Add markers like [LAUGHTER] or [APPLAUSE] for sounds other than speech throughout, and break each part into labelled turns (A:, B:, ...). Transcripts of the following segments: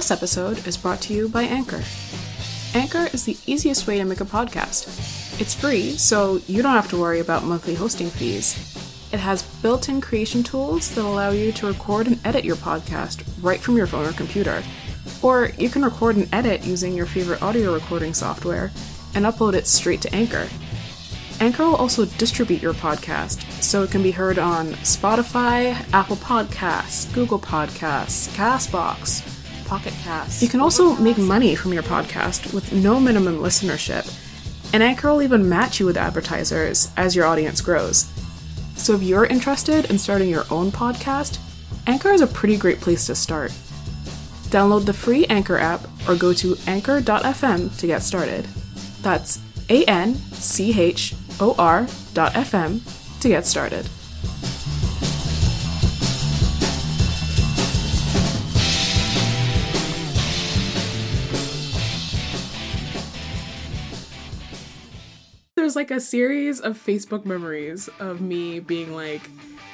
A: This episode is brought to you by Anchor. Anchor is the easiest way to make a podcast. It's free, so you don't have to worry about monthly hosting fees. It has built in creation tools that allow you to record and edit your podcast right from your phone or computer. Or you can record and edit using your favorite audio recording software and upload it straight to Anchor. Anchor will also distribute your podcast so it can be heard on Spotify, Apple Podcasts, Google Podcasts, Castbox, Pocket. You can also make money from your podcast with no minimum listenership, and Anchor will even match you with advertisers as your audience grows. So if you're interested in starting your own podcast, Anchor is a pretty great place to start. Download the free Anchor app or go to anchor.fm to get started. That's A N C H O R dot FM to get started. There's like a series of Facebook memories of me being like,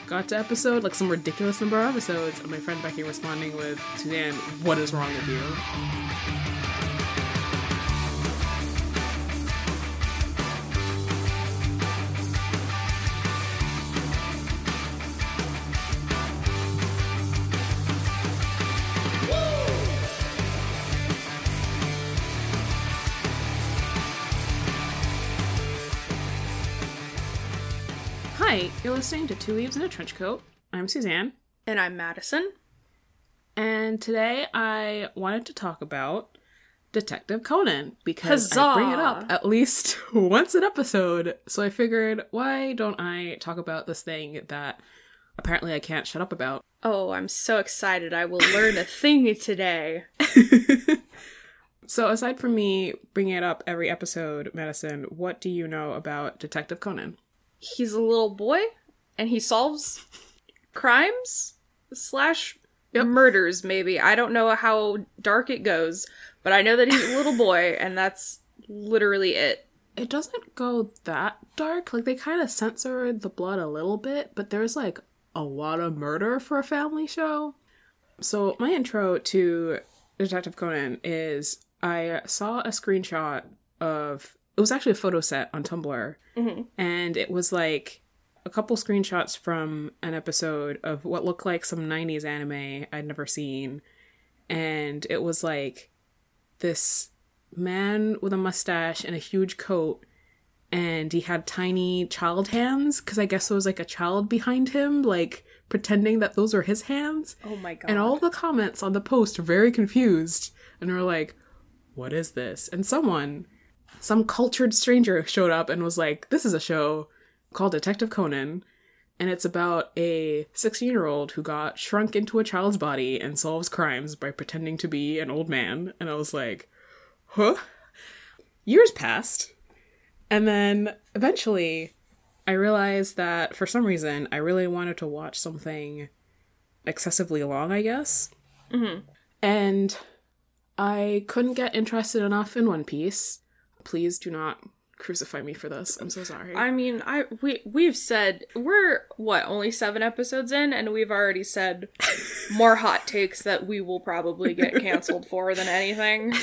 A: got to episode, like some ridiculous number of episodes, and my friend Becky responding with, Suzanne, what is wrong with you? Hi, you're listening to Two Leaves in a Trench Coat. I'm Suzanne,
B: And I'm Madison.
A: and today I wanted to talk about Detective Conan because I bring it up at least [LAUGHS] once an episode. So I figured, why don't I talk about this thing that apparently I can't shut up about?
B: Oh, I'm so excited. I will learn a thing today. [LAUGHS]
A: So aside from me bringing it up every episode, Madison, what do you know about Detective Conan?
B: He's a little boy and he solves crimes slash
A: Yep.
B: murders, maybe. I don't know how dark it goes, but I know that he's a little [LAUGHS] boy and that's literally it.
A: it doesn't go that dark. Like they kind of censor the blood a little bit, but there's like a lot of murder for a family show. So my intro to Detective Conan is I saw a screenshot of it was actually a photo set on Tumblr, mm-hmm. and it was like a couple screenshots from an episode of what looked like some 90s anime I'd never seen. And it was like this man with a mustache and a huge coat and he had tiny child hands because I guess there was like a child behind him, like pretending that those were his hands.
B: Oh my god.
A: And all the comments on the post were very confused and were like, What is this? And someone, some cultured stranger, showed up and was like, This is a show called Detective Conan. And it's about a 16 year old who got shrunk into a child's body and solves crimes by pretending to be an old man. And I was like, Huh? Years passed. And then eventually, I realized that for some reason, I really wanted to watch something excessively long, I guess. Mm-hmm. And I couldn't get interested enough in One Piece. Please do not crucify me for this. I'm so sorry.
B: I mean, I we we've said we're what only seven episodes in, and we've already said [LAUGHS] more hot takes that we will probably get canceled for than anything.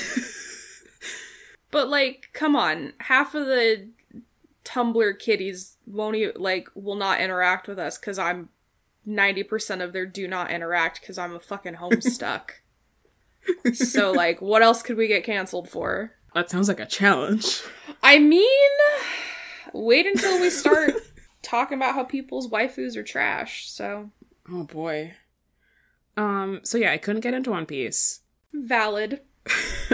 B: but like, come on, half of the Tumblr kitties won't even like will not interact with us because I'm ninety percent of their do not interact because I'm a fucking [LAUGHS] homestuck. so like, what else could we get canceled for?
A: That sounds like a challenge.
B: I mean, wait until we start [LAUGHS] talking about how people's waifus are trash. So
A: Oh boy. Um, so yeah, I couldn't get into One Piece.
B: valid. [LAUGHS]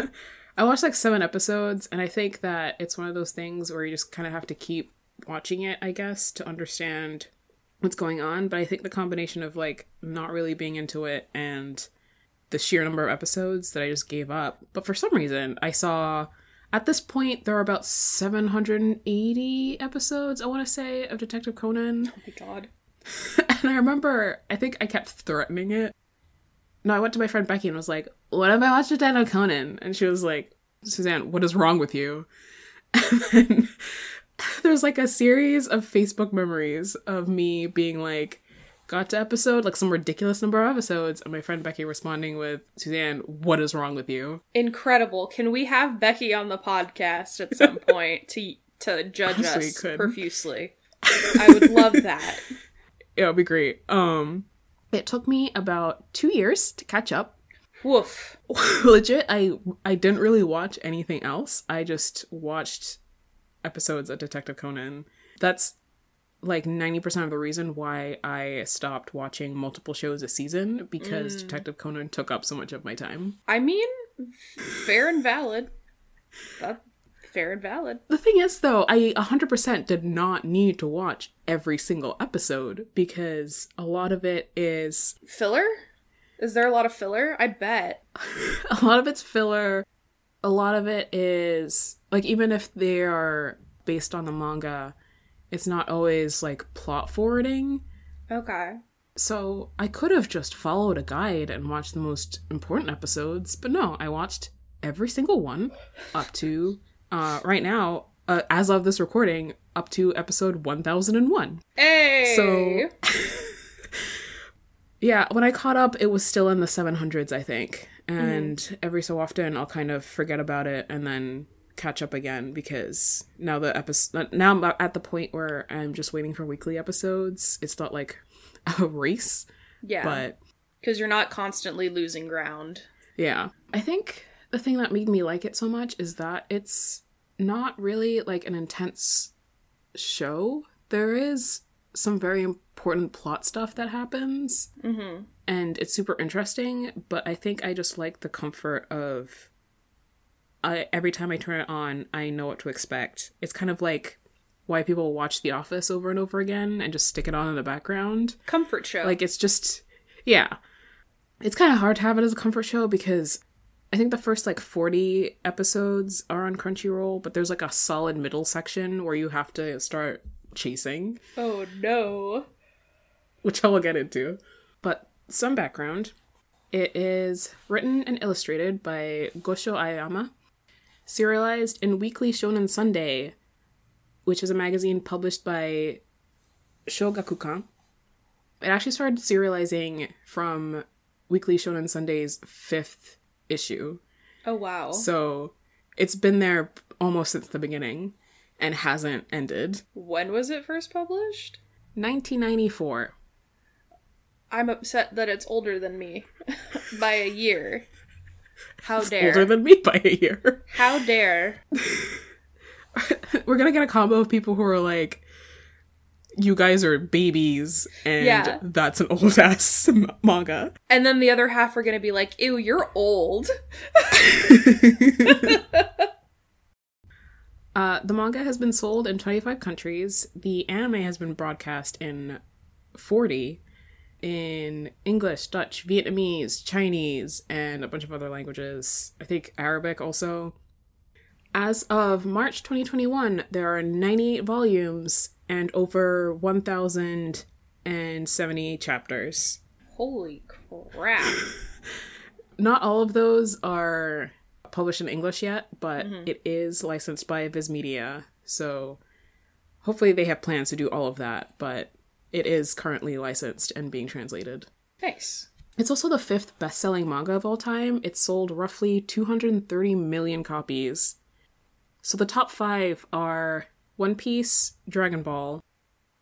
A: I watched like seven episodes, and I think that it's one of those things where you just kind of have to keep watching it, I guess, to understand what's going on. But I think the combination of like not really being into it and the sheer number of episodes that I just gave up. But for some reason, I saw at this point there are about 780 episodes, I want to say, of Detective Conan.
B: Oh my god. [LAUGHS]
A: And I remember, I think I kept threatening it. No, I went to my friend Becky and was like, What if I watched Detective Conan? And she was like, Suzanne, what is wrong with you? [LAUGHS] And then [LAUGHS] there's like a series of Facebook memories of me being like, got to episode, like some ridiculous number of episodes, and my friend Becky responding with, Suzanne, what is wrong with you?
B: Incredible. Can we have Becky on the podcast at some [LAUGHS] point to to judge
A: Honestly,
B: us profusely? [LAUGHS] I would love that.
A: It would be great. Um, it took me about two years to catch up.
B: Woof. [LAUGHS]
A: Legit, I I didn't really watch anything else. I just watched episodes of Detective Conan. That's like 90% of the reason why I stopped watching multiple shows a season because mm. Detective Conan took up so much of my time.
B: I mean, fair and valid. That fair and valid.
A: The thing is, though, I 100% did not need to watch every single episode because a lot of it is.
B: Filler? Is there a lot of filler? I bet. [LAUGHS]
A: A lot of it's filler. A lot of it is. Like, even if they are based on the manga, it's not always like plot forwarding.
B: Okay.
A: So I could have just followed a guide and watched the most important episodes, but no, I watched every single one up to [LAUGHS] uh, right now, uh, as of this recording, up to episode 1001.
B: Hey!
A: So, [LAUGHS] yeah, when I caught up, it was still in the 700s, I think. And every so often, I'll kind of forget about it and then catch up again because now the episode now I'm at the point where I'm just waiting for weekly episodes. It's not like [LAUGHS] a race,
B: yeah.
A: but
B: Because you're not constantly losing ground.
A: Yeah. I think the thing that made me like it so much is that it's not really like an intense show. There is some very important plot stuff that happens,
B: Mm-hmm.
A: and it's super interesting, but I think I just like the comfort of I every time I turn it on, I know what to expect. It's kind of like why people watch The Office over and over again and just stick it on in the background.
B: Comfort show.
A: Like it's just yeah. It's kind of hard to have it as a comfort show because I think the first like 40 episodes are on Crunchyroll, but there's like a solid middle section where you have to start chasing,
B: oh no.
A: which I will get into. But some background. It is written and illustrated by Gosho Aoyama, serialized in Weekly Shonen Sunday, which is a magazine published by Shogakukan. It actually started serializing from Weekly Shonen Sunday's fifth issue.
B: Oh wow.
A: So it's been there almost since the beginning and hasn't ended.
B: when was it first published?
A: 1994.
B: I'm upset that it's older than me [LAUGHS] by a year. How dare?
A: Older than me by a year.
B: How dare? [LAUGHS]
A: We're gonna get a combo of people who are like, you guys are babies, and
B: Yeah.
A: that's an old [LAUGHS] ass m- manga.
B: And then the other half are gonna be like, ew, you're old. [LAUGHS]
A: Uh, the manga has been sold in 25 countries. The anime has been broadcast in 40 in English, Dutch, Vietnamese, Chinese, and a bunch of other languages. I think Arabic also. As of March 2021, there are 98 volumes and over 1,070 chapters.
B: Holy crap. [LAUGHS]
A: Not all of those are published in English yet, but mm-hmm. it is licensed by Viz Media. So hopefully they have plans to do all of that, but it is currently licensed and being translated.
B: Nice.
A: It's also the fifth best selling manga of all time. It sold roughly 230 million copies. So the top five are One Piece, Dragon Ball,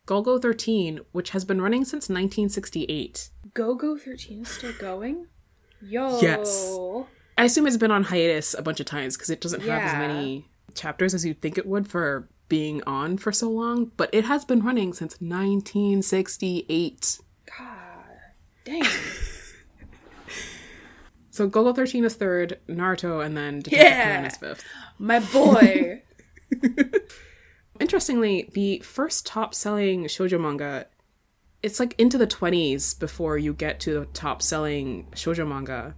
A: Golgo 13, which has been running since 1968.
B: Go Go 13 is still going? Yo.
A: Yes. I assume it's been on hiatus a bunch of times because it doesn't have as many chapters as you'd think it would for being on for so long, but it has been running since 1968.
B: God. Dang. [LAUGHS]
A: So Golgo 13 is third, Naruto, and then Detective
B: Yeah.
A: Conan is fifth.
B: My boy. [LAUGHS]
A: Interestingly, the first top selling shoujo manga, it's like into the 20s before you get to the top selling shoujo manga.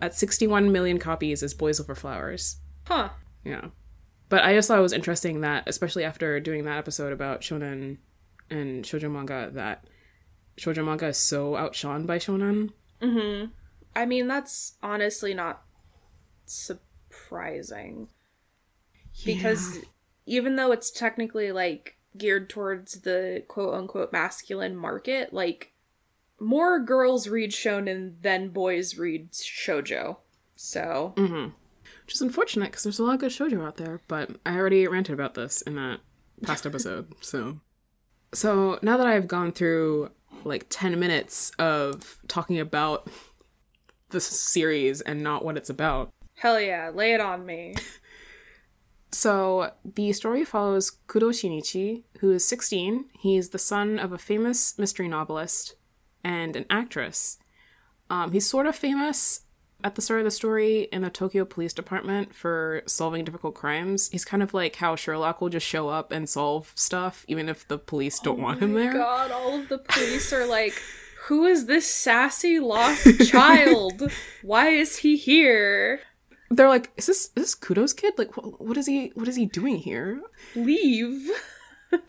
A: At 61 million copies is Boys Over Flowers.
B: huh.
A: Yeah. But I just thought it was interesting that, especially after doing that episode about shonen and shoujo manga, that shoujo manga is so outshone by shonen.
B: Mm-hmm. I mean, that's honestly not surprising. Because even though it's technically like geared towards the quote unquote masculine market, like more girls read shonen than boys read shojo. So,
A: Which is unfortunate because there's a lot of good shoujo out there, but I already ranted about this in that past episode. [LAUGHS] So, so now that I've gone through like 10 minutes of talking about the series and not what it's about,
B: hell yeah, lay it on me. [LAUGHS]
A: So the story follows Kudo Shinichi, who is 16. He's the son of a famous mystery novelist and an actress. Um, he's sort of famous at the start of the story in the Tokyo Police Department for solving difficult crimes. He's kind of like how Sherlock will just show up and solve stuff, even if the police don't oh want him there.
B: God, all of the police are like, [LAUGHS] who is this sassy lost child? Why is he here?
A: They're like, "Is this is this Kudo's kid? Like, wh- what is he? What is he doing here?"
B: Leave. [LAUGHS]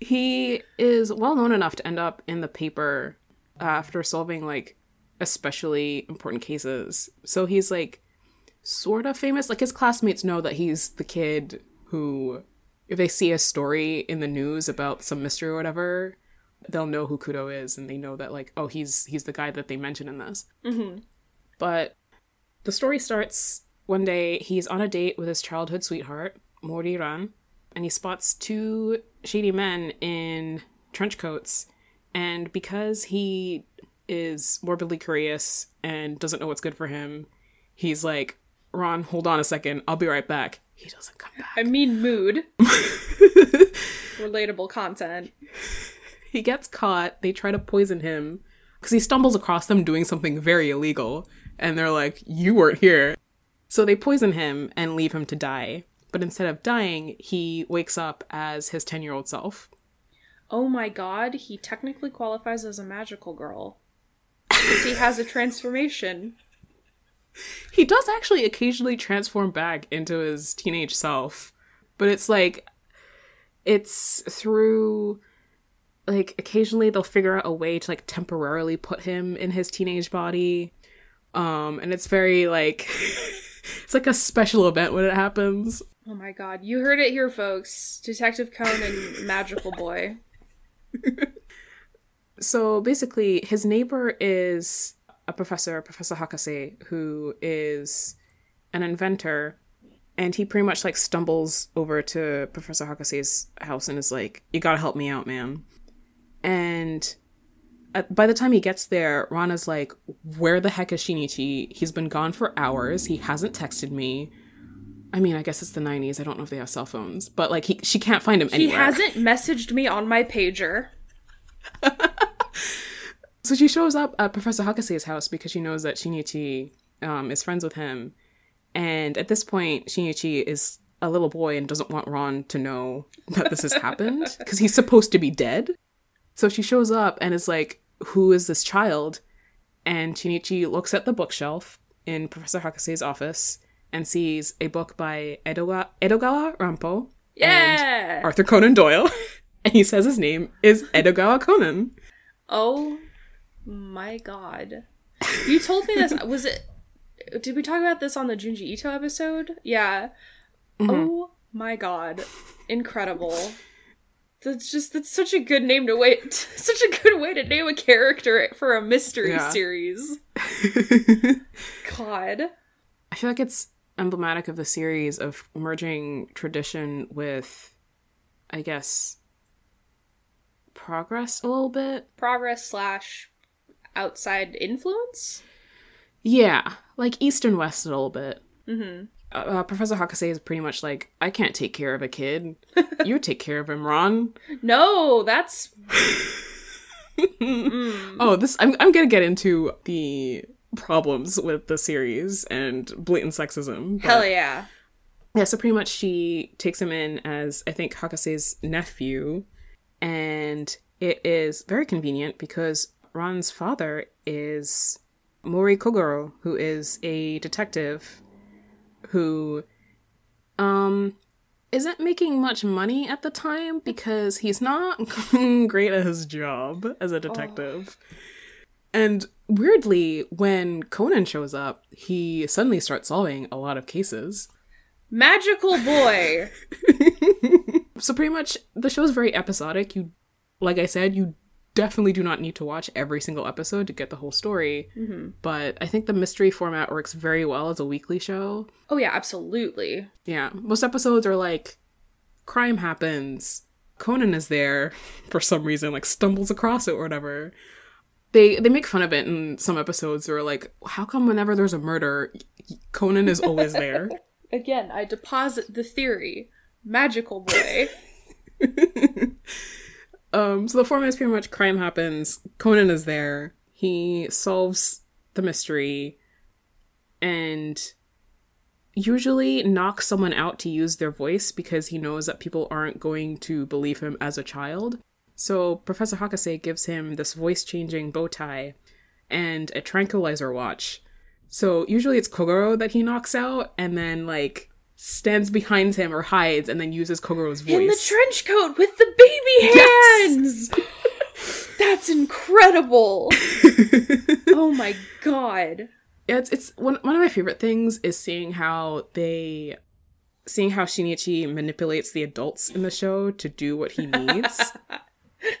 A: he is well known enough to end up in the paper after solving like especially important cases. So he's like sort of famous. Like his classmates know that he's the kid who, if they see a story in the news about some mystery or whatever, they'll know who Kudo is, and they know that like, oh, he's he's the guy that they mention in this.
B: Mm-hmm.
A: But the story starts one day. He's on a date with his childhood sweetheart, Mori Ran, and he spots two shady men in trench coats. And because he is morbidly curious and doesn't know what's good for him, he's like, Ran, hold on a second. I'll be right back. He doesn't come back.
B: I mean, mood. [LAUGHS] Relatable content.
A: he gets caught. They try to poison him because he stumbles across them doing something very illegal. And they're like, You weren't here. So they poison him and leave him to die. But instead of dying, he wakes up as his 10 year old self.
B: Oh my god, he technically qualifies as a magical girl. Because he has a transformation.
A: He does actually occasionally transform back into his teenage self, but it's like, it's through. Like, occasionally they'll figure out a way to, like, temporarily put him in his teenage body. Um, and it's very, like. [LAUGHS] it's like a special event when it happens.
B: Oh my god, you heard it here, folks. Detective Conan, Magical Boy. [LAUGHS]
A: So basically, his neighbor is a professor, Professor Hakase, who is an inventor, and he pretty much like stumbles over to Professor Hakase's house and is like, "You gotta help me out, man." And by the time he gets there, Rana's like, "Where the heck is Shinichi? He's been gone for hours. He hasn't texted me." I mean, I guess it's the '90s. I don't know if they have cell phones, but like, he she can't find him
B: He
A: anywhere.
B: He hasn't messaged me on my pager. [LAUGHS] [LAUGHS]
A: So she shows up at Professor Hakase's house because she knows that Shinichi um, is friends with him. And at this point, Shinichi is a little boy and doesn't want Ran to know that this has happened [LAUGHS] because he's supposed to be dead. So she shows up and is like, Who is this child? And Shinichi looks at the bookshelf in Professor Hakase's office and sees a book by Edoga- Edogawa Rampo
B: Yeah!
A: Arthur Conan Doyle. [LAUGHS] and he says his name is Edogawa Conan.
B: Oh my god. You told me this. [LAUGHS] Was it. Did we talk about this on the Junji Ito episode? Yeah. Mm-hmm. Oh my god. Incredible. That's just, that's such a good name to wait. [LAUGHS] Such a good way to name a character for a mystery
A: Yeah.
B: series. [LAUGHS] God.
A: I feel like it's emblematic of the series of merging tradition with, I guess, progress a little bit.
B: Progress slash outside influence?
A: Yeah, like east and west a little bit. Mm-hmm. Uh, Professor Hakase is pretty much like, I can't take care of a kid. [LAUGHS] you take care of him, Ran.
B: No, that's. [LAUGHS]
A: Oh, this I'm I'm gonna get into the problems with the series and blatant sexism. but-
B: Hell yeah.
A: Yeah, so pretty much she takes him in as I think Hakase's nephew, and it is very convenient because Ran's father is Mori Kogoro, who is a detective who um isn't making much money at the time because he's not [LAUGHS] great at his job as a detective. And weirdly, when Conan shows up, he suddenly starts solving a lot of cases.
B: Magical boy. [LAUGHS]
A: So pretty much the show is very episodic. You like I said, you definitely do not need to watch every single episode to get the whole story.
B: Mm-hmm.
A: But I think the mystery format works very well as a weekly show.
B: Oh yeah, absolutely.
A: Yeah, most episodes are like crime happens, Conan is there [LAUGHS] for some reason, like stumbles across it or whatever. They they make fun of it in some episodes. They're like, how come whenever there's a murder, Conan is always there? [LAUGHS]
B: Again, I deposit the theory. Magical boy. [LAUGHS]
A: um, so the format is pretty much crime happens, Conan is there, he solves the mystery, and usually knocks someone out to use their voice because he knows that people aren't going to believe him as a child. So Professor Hakase gives him this voice changing bow tie and a tranquilizer watch. So usually it's Kogoro that he knocks out and then like stands behind him or hides and then uses Kogoro's voice.
B: In the trench coat with the baby hands! Yes! [LAUGHS] That's incredible! [LAUGHS] oh my god.
A: Yeah, it's it's one one of my favorite things is seeing how they seeing how Shinichi manipulates the adults in the show to do what he needs.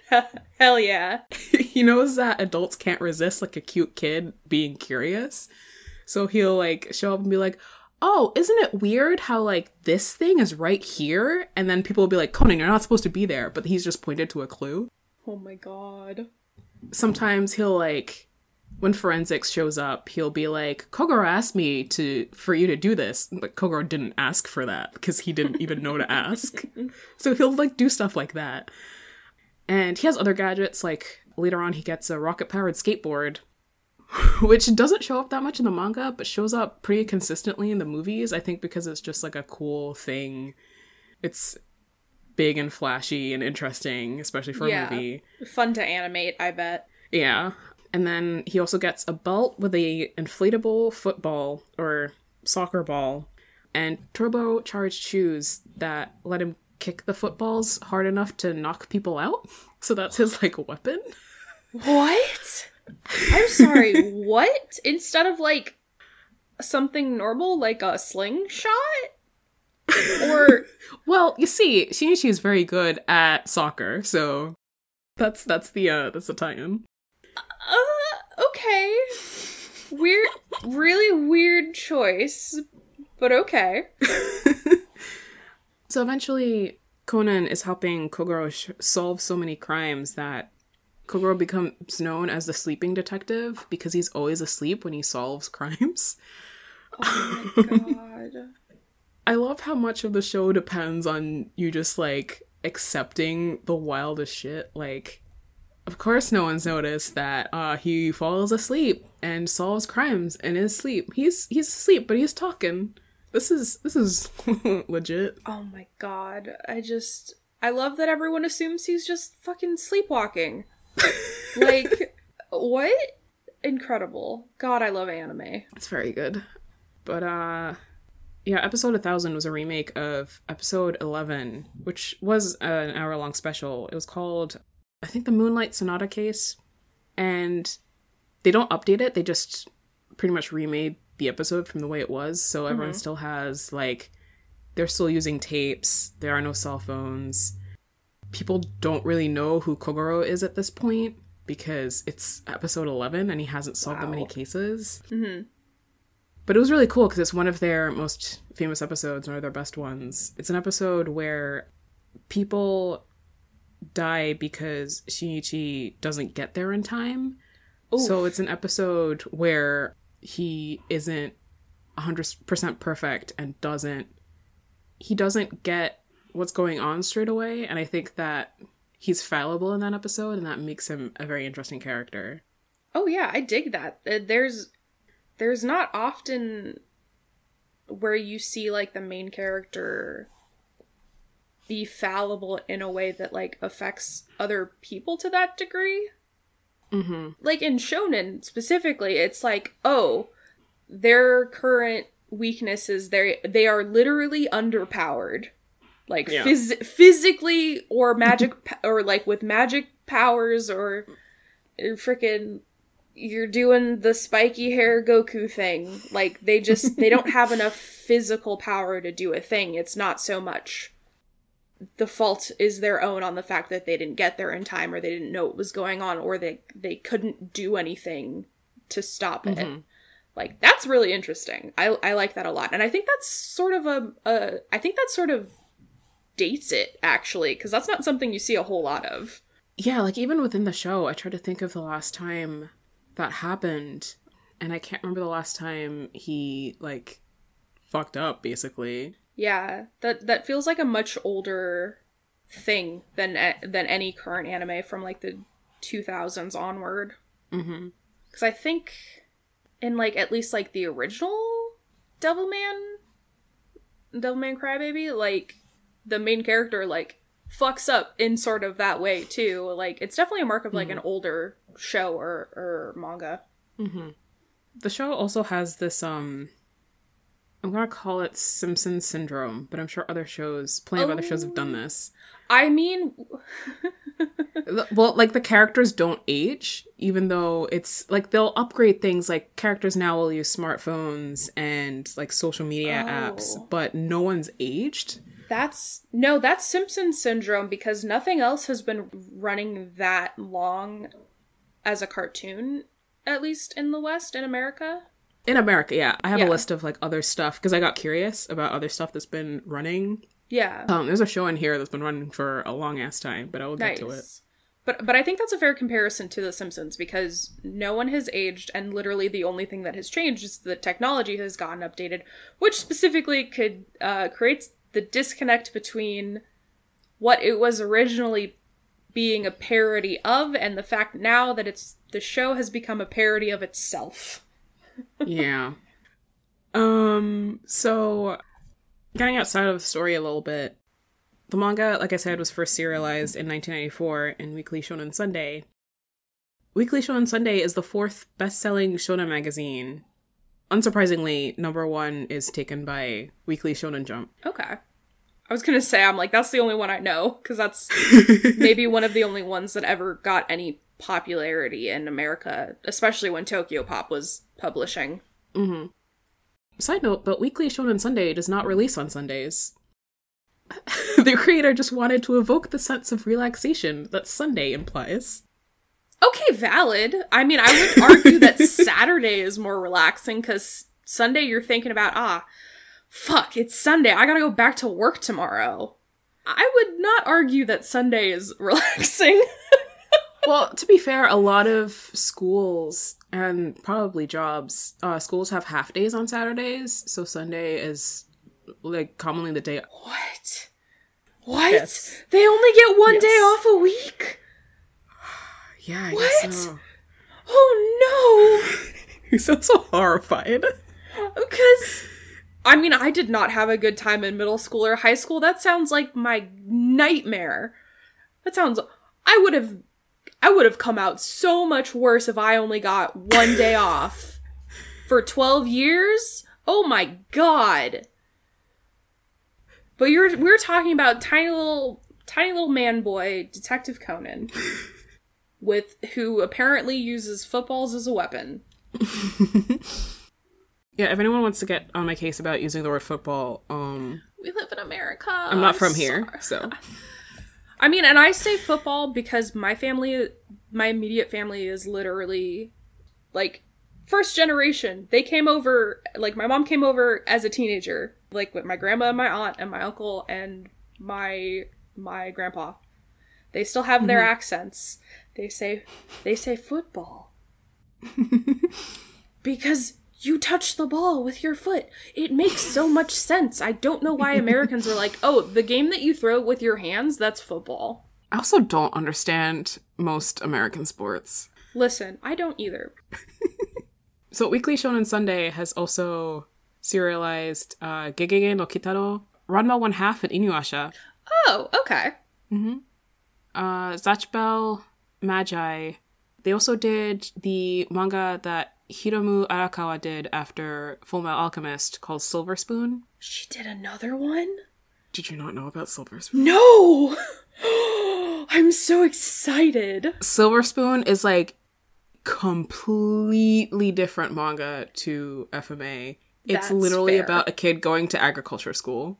A: [LAUGHS]
B: Hell yeah.
A: he knows that adults can't resist like a cute kid being curious. So he'll like show up and be like, "Oh, isn't it weird how like this thing is right here?" And then people will be like, "Conan, you're not supposed to be there," but he's just pointed to a clue.
B: Oh my god.
A: Sometimes he'll like when forensics shows up, he'll be like, "Kogoro asked me to for you to do this." But Kogoro didn't ask for that because he didn't even know to ask. [LAUGHS] So he'll like do stuff like that. And he has other gadgets like later on he gets a rocket powered skateboard [LAUGHS] which doesn't show up that much in the manga, but shows up pretty consistently in the movies. I think because it's just like a cool thing. It's big and flashy and interesting, especially for
B: Yeah.
A: a movie.
B: Fun to animate, I bet.
A: Yeah. And then he also gets a belt with a inflatable football or soccer ball and turbo charged shoes that let him kick the footballs hard enough to knock people out. [LAUGHS] So that's his like weapon. [LAUGHS]
B: What? I'm sorry, what? Instead of like something normal like a slingshot? Or [LAUGHS]
A: Well, you see, Shinichi is very good at soccer, so that's that's the uh that's the tie-in.
B: uh okay. Weird really weird choice, but okay. [LAUGHS]
A: So eventually, Conan is helping Kogoro sh- solve so many crimes that Kogoro becomes known as the sleeping detective because he's always asleep when he solves crimes.
B: Oh my god. [LAUGHS]
A: I love how much of the show depends on you just like accepting the wildest shit. Like, of course, no one's noticed that uh, he falls asleep and solves crimes in his sleep. He's he's asleep, but he's talking. This is this is [LAUGHS] legit.
B: Oh my god. I just I love that everyone assumes he's just fucking sleepwalking. [LAUGHS] like what? Incredible. God, I love anime.
A: It's very good. But uh yeah, episode 1000 was a remake of episode 11, which was an hour long special. It was called I think the Moonlight Sonata case and they don't update it. They just pretty much remade the episode from the way it was, so everyone still has like they're still using tapes. There are no cell phones. People don't really know who Kogoro is at this point because it's episode 11 and he hasn't solved that many
B: Wow.
A: cases.
B: hmm
A: But it was really cool because it's one of their most famous episodes, one of their best ones. It's an episode where people die because Shinichi doesn't get there in time. So it's an episode where he isn't 100% perfect and doesn't he doesn't get what's going on straight away and I think that he's fallible in that episode and that makes him a very interesting character.
B: Oh yeah, I dig that. Uh, There's there's not often where you see like the main character be fallible in a way that like affects other people to that degree.
A: Mhm.
B: Like in shonen specifically, it's like, oh, their current weaknesses they they are literally underpowered. Like
A: Yeah.
B: phys- physically or magic [LAUGHS] p- or like with magic powers or freaking you're doing the spiky hair Goku thing. Like they just they don't have [LAUGHS] enough physical power to do a thing. It's not so much the fault is their own on the fact that they didn't get there in time or they didn't know what was going on or they they couldn't do anything to stop it.
A: Mm-hmm.
B: Like that's really interesting. I I like that a lot. And I think that's sort of a, a I think that's sort of dates it actually because that's not something you see a whole lot of.
A: Yeah, like even within the show, I try to think of the last time that happened, and I can't remember the last time he like fucked up. Basically,
B: Yeah, that that feels like a much older thing than than any current anime from like the 2000s onward.
A: mm-hmm.
B: Cuz I think in like at least like the original Devilman Devilman Crybaby, like the main character like fucks up in sort of that way too. Like it's definitely a mark of like an older show or or manga.
A: the show also has this um. I'm gonna call it Simpson syndrome, but I'm sure other shows, plenty of other shows have done this.
B: I mean, [LAUGHS]
A: Well, like the characters don't age, even though it's like they'll upgrade things. Like characters now will use smartphones and like social media apps,
B: Oh.
A: but no one's aged.
B: That's no, that's Simpson syndrome because nothing else has been running that long as a cartoon, at least in the West in America.
A: In America, yeah. I have
B: Yeah.
A: a list of like other stuff because I got curious about other stuff that's been running.
B: Yeah,
A: Um, there's a show in here that's been running for a long ass time, but I will get to it.
B: But but I think that's a fair comparison to The Simpsons because no one has aged, and literally the only thing that has changed is the technology has gotten updated, which specifically could uh, creates the disconnect between what it was originally being a parody of and the fact now that it's the show has become a parody of itself. [LAUGHS]
A: yeah. Um. So, getting outside of the story a little bit, the manga, like I said, was first serialized in 1994 in Weekly Shonen Sunday. Weekly Shonen Sunday is the fourth best-selling shonen magazine. Unsurprisingly, number one is taken by Weekly Shonen Jump.
B: Okay. I was gonna say, I'm like, that's the only one I know, because that's [LAUGHS] maybe one of the only ones that ever got any popularity in America, especially when Tokyo Pop was publishing.
A: hmm Side note, but Weekly Shonen Sunday does not release on Sundays. [LAUGHS] the creator just wanted to evoke the sense of relaxation that Sunday implies.
B: Okay, valid. I mean, I would argue that [LAUGHS] Saturday is more relaxing because Sunday you're thinking about, ah, fuck, it's Sunday. I gotta go back to work tomorrow. I would not argue that Sunday is [LAUGHS] relaxing.
A: Well, to be fair, a lot of schools and probably jobs, uh, schools have half days on Saturdays, so Sunday is like commonly the day.
B: what? What?
A: Yes.
B: They only get one day off a week?
A: Yeah, I
B: What?
A: guess so.
B: Oh no! [LAUGHS]
A: You sound so horrified.
B: Because. I mean, I did not have a good time in middle school or high school. That sounds like my nightmare. That sounds. I would have. I would have come out so much worse if I only got one day [LAUGHS] off for 12 years. Oh my god. But you're we're talking about tiny little tiny little man boy Detective Conan [LAUGHS] with who apparently uses footballs as a weapon. [LAUGHS]
A: Yeah, if anyone wants to get on my case about using the word football, um,
B: We live in America.
A: I'm not from here, so [LAUGHS]
B: I mean, and I say football because my family, my immediate family is literally like first generation. They came over, like, my mom came over as a teenager, like, with my grandma and my aunt and my uncle and my my grandpa. They still have their accents. They say they say football. [LAUGHS] because you touch the ball with your foot. It makes so much sense. I don't know why Americans are like, "Oh, the game that you throw with your hands, that's football."
A: I also don't understand most American sports.
B: Listen, I don't either. [LAUGHS]
A: So Weekly Shonen Sunday has also serialized uh, Gegege no Kitaro, Ranma One Half, and Inuyasha.
B: Oh, okay.
A: uh, Zatch Bell Magi. They also did the manga that Hiromu Arakawa did after Full Metal Alchemist called Silver Spoon.
B: She did another one?
A: Did you not know about Silver Spoon?
B: No! [GASPS] I'm so excited.
A: Silver Spoon is like completely different manga to FMA. It's
B: That's
A: literally
B: fair.
A: about a kid going to agriculture school.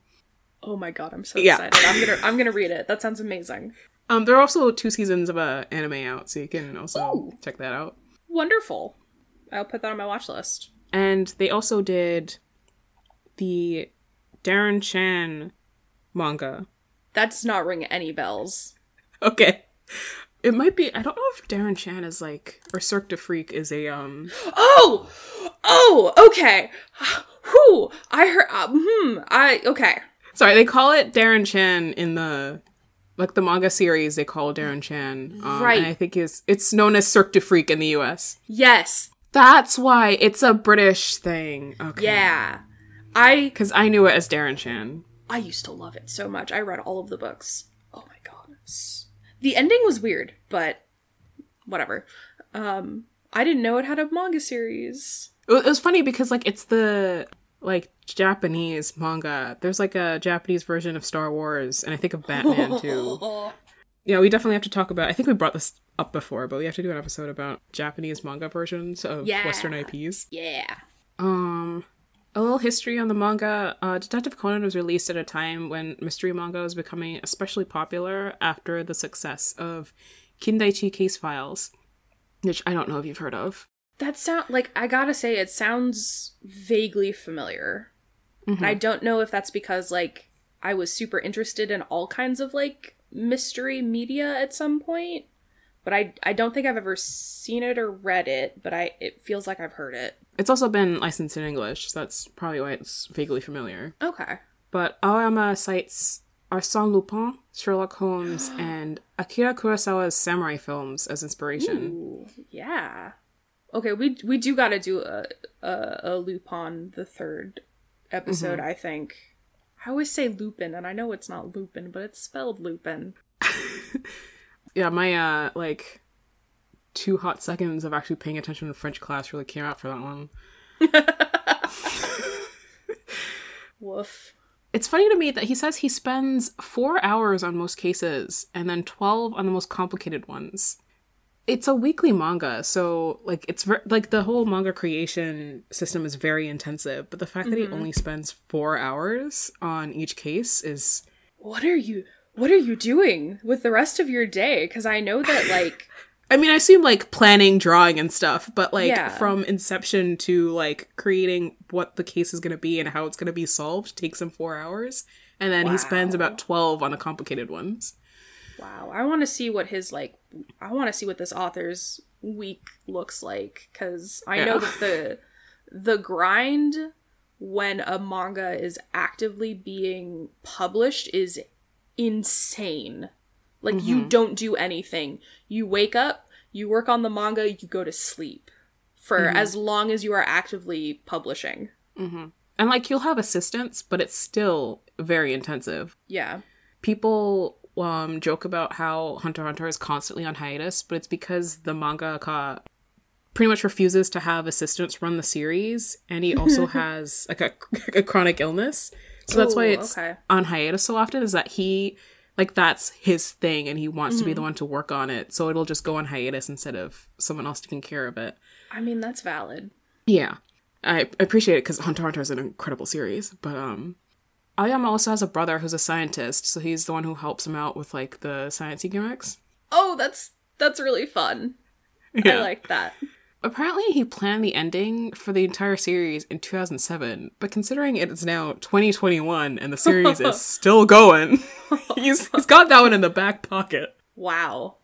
B: Oh my god, I'm so
A: Yeah.
B: excited. I'm gonna I'm gonna read it. That sounds amazing.
A: Um, there are also two seasons of a anime out, so you can also
B: Ooh.
A: check that out.
B: Wonderful. I'll put that on my watch list.
A: And they also did the Darren Shan manga.
B: That's not ring any bells.
A: Okay. It might be I don't know if Darren Shan is like or Cirque de Freak is a um
B: Oh, oh, okay. [SIGHS] Who I heard? Uh, hmm. I okay.
A: sorry, they call it Darren Shan in the like the manga series they call Darren Shan. Um,
B: Right.
A: And I think is it's known as Cirque de Freak in the US.
B: Yes.
A: That's why it's a British thing. Okay.
B: Yeah. I
A: Because I knew it as Darren Shan.
B: I used to love it so much. I read all of the books. Oh my god. The ending was weird, but whatever. Um, I didn't know it had a manga series.
A: It was funny because like it's the like Japanese manga. There's like a Japanese version of Star Wars, and I think of Batman too. [LAUGHS] Yeah, we definitely have to talk about. I think we brought this up before, but we have to do an episode about Japanese manga versions of
B: Yeah.
A: Western IPs.
B: Yeah.
A: Um, a little history on the manga. Uh, Detective Conan was released at a time when mystery manga was becoming especially popular after the success of Kindaichi Case Files, which I don't know if you've heard of.
B: That sound like I gotta say it sounds vaguely familiar.
A: Mhm.
B: And I don't know if that's because like I was super interested in all kinds of like mystery media at some point. But I I don't think I've ever seen it or read it, but I it feels like I've heard it.
A: It's also been licensed in English, so that's probably why it's vaguely familiar.
B: Okay.
A: But Aoyama cites Arsène Lupin, Sherlock Holmes, [GASPS] and Akira Kurosawa's samurai films as inspiration.
B: Ooh, yeah. Okay, we we do got to do a, a a Lupin the third episode. I think. I always say Lupin, and I know it's not Lupin, but it's spelled Lupin. [LAUGHS]
A: Yeah, my uh like two hot seconds of actually paying attention in French class really came out for that one. [LAUGHS]
B: Woof.
A: It's funny to me that he says he spends four hours on most cases and then 12 on the most complicated ones. It's a weekly manga, so like it's ver- like the whole manga creation system is very intensive, but the fact that he mm-hmm. only spends four hours on each case is
B: What are you? What are you doing with the rest of your day? Because I know that like [LAUGHS]
A: I mean, I assume like planning, drawing, and stuff, but like
B: Yeah.
A: from inception to like creating what the case is going to be and how it's going to be solved takes him four hours. And then he spends about 12 on the complicated ones.
B: Wow, I want to see what his like. I want to see what this author's week looks like because I know that the the grind when a manga is actively being published is insane. Like you mm-hmm. don't do anything. You wake up, you work on the manga, you go to sleep for mm-hmm. as long as you are actively publishing. Mm-hmm.
A: And like you'll have assistants, but it's still very intensive.
B: Yeah.
A: People um, joke about how Hunter x Hunter is constantly on hiatus, but it's because the mangaka pretty much refuses to have assistants run the series, and he also [LAUGHS] has like a, a chronic illness. So that's why it's
B: okay.
A: on hiatus so often. Is that he like that's his thing, and he wants to be the one to work on it. So it'll just go on hiatus instead of someone else taking care of it.
B: I mean, that's valid.
A: Yeah, I I appreciate it because Hunter x Hunter is an incredible series. But um, Aoyama also has a brother who's a scientist, so he's the one who helps him out with like the sciencey gimmicks.
B: Oh, that's that's really fun. I like that.
A: Apparently, he planned the ending for the entire series in 2007, but considering it is now 2021 and the series is [LAUGHS] still going, [LAUGHS] he's, he's got that one in the back pocket.
B: Wow.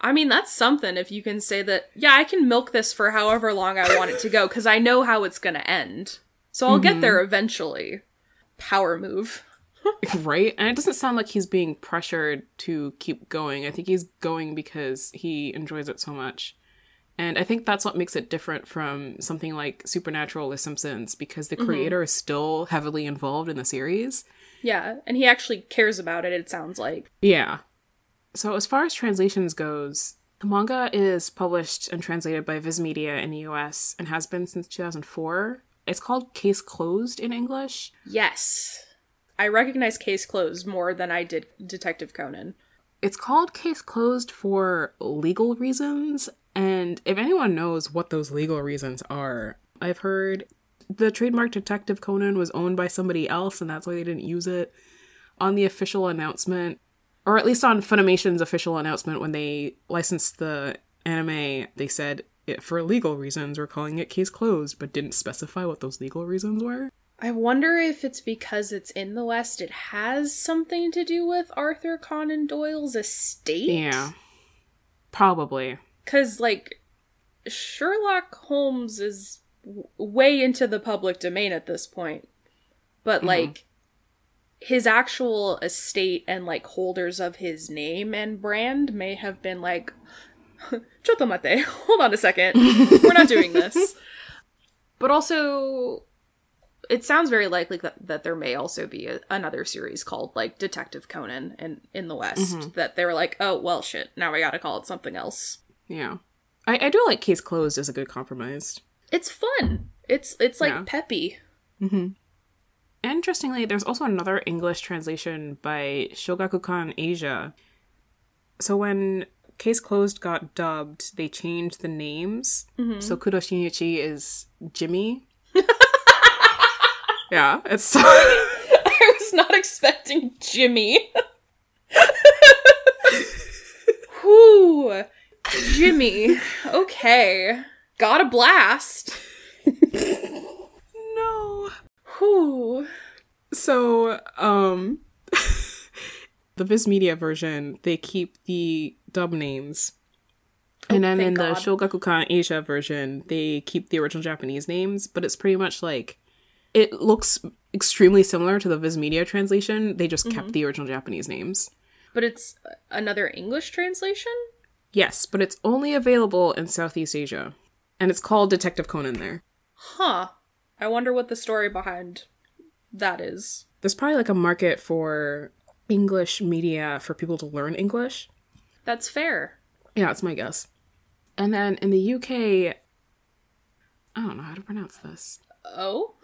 B: I mean, that's something if you can say that, yeah, I can milk this for however long I want it to go because I know how it's going to end. So I'll get there mm-hmm. eventually. Power move. [LAUGHS]
A: Right? And it doesn't sound like he's being pressured to keep going. I think he's going because he enjoys it so much. And I think that's what makes it different from something like Supernatural or Simpsons because the mm-hmm. creator is still heavily involved in the series.
B: Yeah, and he actually cares about it, it sounds like.
A: Yeah. So as far as translations goes, the manga is published and translated by Viz Media in the US and has been since 2004. It's called Case Closed in English.
B: Yes. I recognize Case Closed more than I did Detective Conan.
A: It's called Case Closed for legal reasons, and if anyone knows what those legal reasons are, I've heard the trademark Detective Conan was owned by somebody else and that's why they didn't use it. on the official announcement, or at least on Funimation's official announcement when they licensed the anime, they said it for legal reasons we're calling it case closed, but didn't specify what those legal reasons were.
B: I wonder if it's because it's in the West, it has something to do with Arthur Conan Doyle's estate.
A: Yeah. Probably.
B: Because, like, Sherlock Holmes is w- way into the public domain at this point. But, mm-hmm. like, his actual estate and, like, holders of his name and brand may have been like, [LAUGHS] Chotomate, [LAUGHS] hold on a second. We're not doing this. [LAUGHS] But also, it sounds very likely that, that there may also be a, another series called like Detective Conan in in the West mm-hmm. that they were like, oh well, shit, now we got to call it something else.
A: Yeah. I, I do like case closed as a good compromise.
B: It's fun. It's it's like
A: Yeah.
B: peppy. Mm-hmm.
A: Interestingly, there's also another English translation by Shogakukan Asia. So when Case Closed got dubbed, they changed the names. So Kudo Shinichi is Jimmy. [LAUGHS] yeah, it's [LAUGHS]
B: I was not expecting Jimmy. [LAUGHS] Whoo, Jimmy. Okay, got a blast.
A: no.
B: Whoo.
A: So, um, the Viz Media version, they keep the dub names. And then in the Shogakukan Asia version, they keep the original Japanese names, but it's pretty much like it looks extremely similar to the Viz Media translation. They just kept mm-hmm. the original Japanese names.
B: But it's another English translation?
A: Yes, but it's only available in Southeast Asia. And it's called Detective Conan there.
B: Huh. I wonder what the story behind that is.
A: There's probably like a market for English media for people to learn English.
B: That's fair.
A: Yeah, it's my guess. And then in the UK, I don't know how to pronounce this.
B: Oh?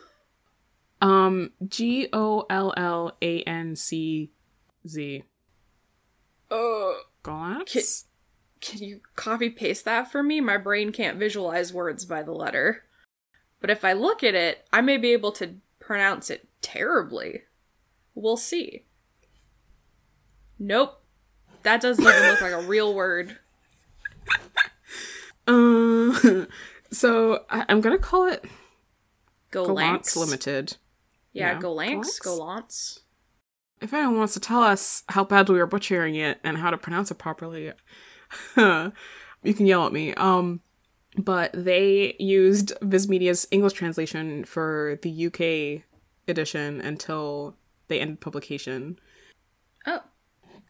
A: Um, G O L L A N C Z.
B: Oh.
A: Glance?
B: can you copy paste that for me? My brain can't visualize words by the letter. But if I look at it, I may be able to pronounce it terribly. We'll see. Nope. That doesn't even look like a real word. [LAUGHS]
A: Uh, [LAUGHS] so I- I'm gonna call it
B: Golanx.
A: Galance Limited.
B: Yeah, Golanx.
A: Golanx?
B: Golance.
A: If anyone wants to tell us how badly we're butchering it and how to pronounce it properly, [LAUGHS] you can yell at me. Um, but they used Viz Media's English translation for the UK edition until they ended publication.
B: Oh.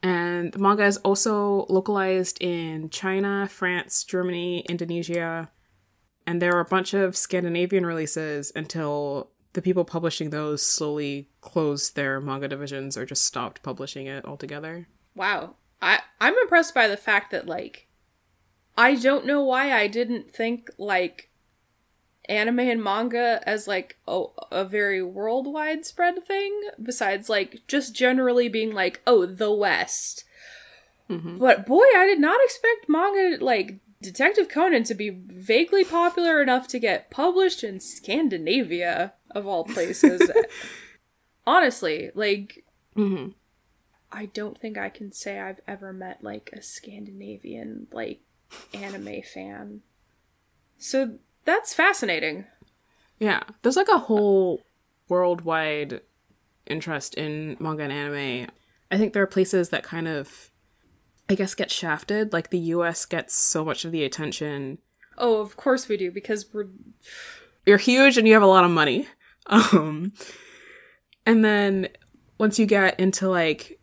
A: And the manga is also localized in China, France, Germany, Indonesia, and there are a bunch of Scandinavian releases until the people publishing those slowly closed their manga divisions or just stopped publishing it altogether.
B: Wow. I I'm impressed by the fact that like I don't know why I didn't think like anime and manga as like a, a very worldwide spread thing besides like just generally being like oh the west. But boy, I did not expect manga like Detective Conan to be vaguely popular enough to get published in Scandinavia of all places. [LAUGHS] Honestly, like
A: Mm-hmm.
B: I don't think I can say I've ever met like a Scandinavian like anime fan. So that's fascinating.
A: Yeah, there's like a whole worldwide interest in manga and anime. I think there are places that kind of, I guess, get shafted. Like the US gets so much of the attention.
B: Oh, of course we do because we're
A: You're huge and you have a lot of money. [LAUGHS] Um, and then once you get into like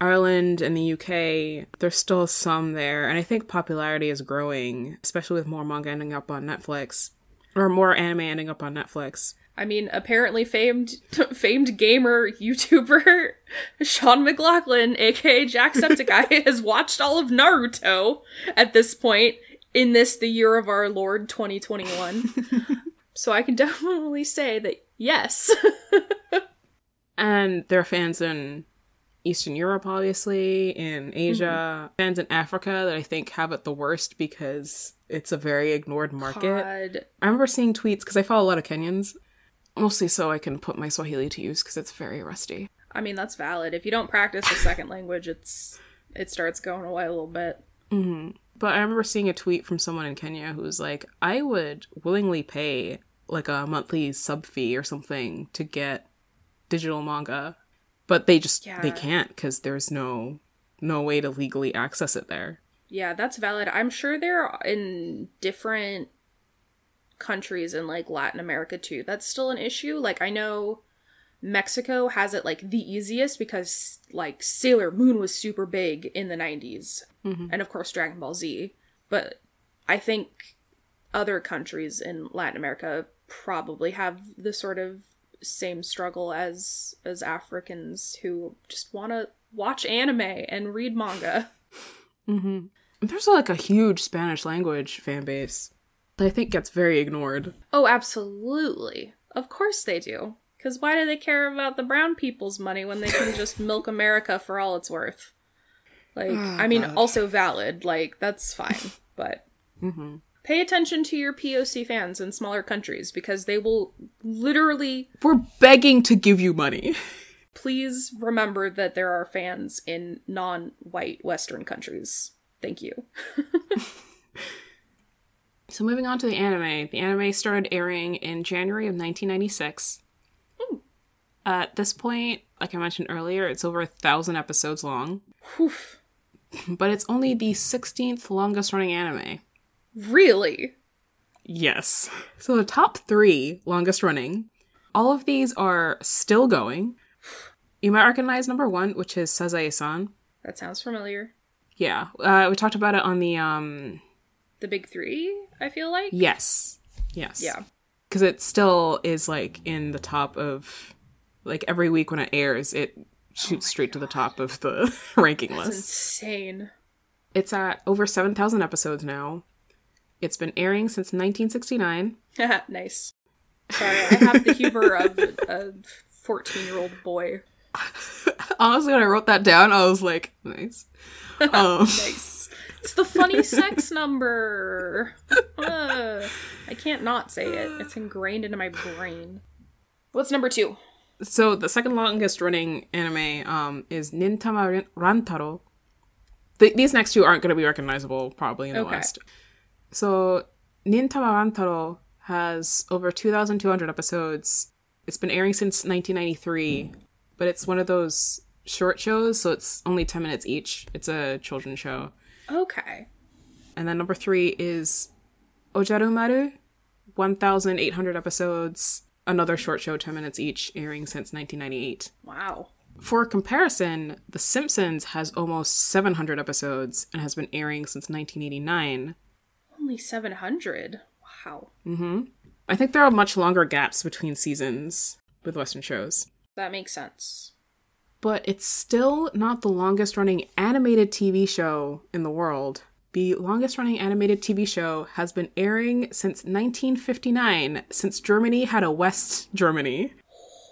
A: Ireland and the UK, there's still some there. And I think popularity is growing, especially with more manga ending up on Netflix or more anime ending up on Netflix.
B: I mean, apparently famed [LAUGHS] famed gamer YouTuber [LAUGHS] Sean McLoughlin, aka Jacksepticeye, [LAUGHS] has watched all of Naruto at this point in this the year of our Lord 2021. so I can definitely say that yes.
A: And there are fans in Eastern Europe, obviously, in mm-hmm. Asia, and in Africa that I think have it the worst because it's a very ignored market.
B: God.
A: I remember seeing tweets because I follow a lot of Kenyans, mostly so I can put my Swahili to use because it's very rusty.
B: I mean, that's valid. If you don't practice a second language, it's it starts going away a little bit. Mm-hmm.
A: But I remember seeing a tweet from someone in Kenya who was like, I would willingly pay like a monthly sub fee or something to get digital manga. But they just they can't because there's no no way to legally access it there.
B: Yeah, that's valid. I'm sure they're in different countries in like Latin America too. That's still an issue. Like I know Mexico has it like the easiest because like Sailor Moon was super big in the 90s. Mm-hmm. And of course Dragon Ball Z. But I think other countries in Latin America probably have the sort of same struggle as as Africans who just want to watch anime and read manga.
A: And there's like a huge Spanish language fan base that I think gets very ignored.
B: Oh, absolutely. Of course they do. Because why do they care about the brown people's money when they can just [LAUGHS] milk America for all it's worth? Like, [SIGHS] I mean,
A: God.
B: also valid. Like, that's fine. But mm-hmm. Pay attention to your POC fans in smaller countries because they will literally.
A: We're begging to give you money.
B: Please remember that there are fans in non white Western countries. Thank you. [LAUGHS]
A: So moving on to the anime, the anime started airing in January of 1996. At this point, like I mentioned earlier, it's over a thousand episodes long,
B: Whew. [LAUGHS]
A: but it's only the 16th longest running anime.
B: Really?
A: Yes. So the top three longest running, all of these are still going. You might recognize number one, which is Sazae-san.
B: That sounds familiar.
A: Yeah, uh, we talked about it on the um.
B: The big three, I feel like?
A: Yes, yes.
B: Yeah.
A: because it still is like in the top of like every week when it airs it shoots straight to the top of the [LAUGHS] ranking
B: That's
A: list
B: insane.
A: it's at over 7000 episodes now it's been airing since 1969 [LAUGHS]
B: nice. Sorry, I have the humor of a 14 year old boy. [LAUGHS]
A: honestly when i wrote that down i was like nice [LAUGHS] um,
B: Nice. It's the funny sex number. Uh, I can't not say it. It's ingrained into my brain. What's number two?
A: so the second longest running anime um, is nintama rantaro Th- these next two aren't going to be recognizable probably in the
B: Okay.
A: west so nintama rantaro has over 2200 episodes it's been airing since 1993 hmm. but it's one of those short shows so it's only 10 minutes each it's a children's show
B: Okay.
A: and then number three is ojarumaru 1800 episodes another short show 10 minutes each airing since 1998
B: Wow.
A: for comparison, The Simpsons has almost 700 episodes and has been airing since 1989.
B: Only 700. Wow. Mhm.
A: I think there are much longer gaps between seasons with Western shows.
B: That makes sense.
A: But it's still not the longest running animated TV show in the world. The longest running animated TV show has been airing since 1959, since Germany had a West Germany.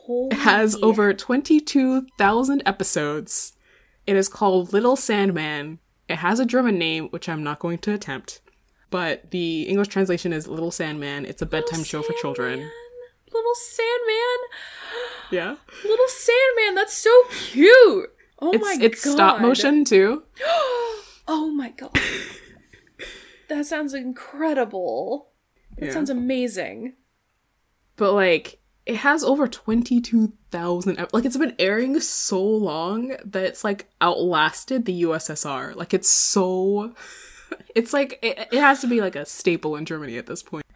B: Holy
A: It has over 22,000 episodes. It is called Little Sandman. It has a German name, which I'm not going to attempt. But the English translation is Little Sandman. It's a bedtime show for children.
B: Little Sandman. [GASPS]
A: Yeah.
B: Little Sandman. That's so cute. Oh
A: It's
B: my
A: it's
B: god.
A: It's stop motion too. [GASPS]
B: Oh my god. [LAUGHS] that sounds incredible. That
A: Yeah.
B: sounds amazing.
A: But like it has over 22,000 ep- like it's been airing so long that it's like outlasted the USSR. Like it's so [LAUGHS] it's like it, it has to be like a staple in Germany at this point. [SIGHS]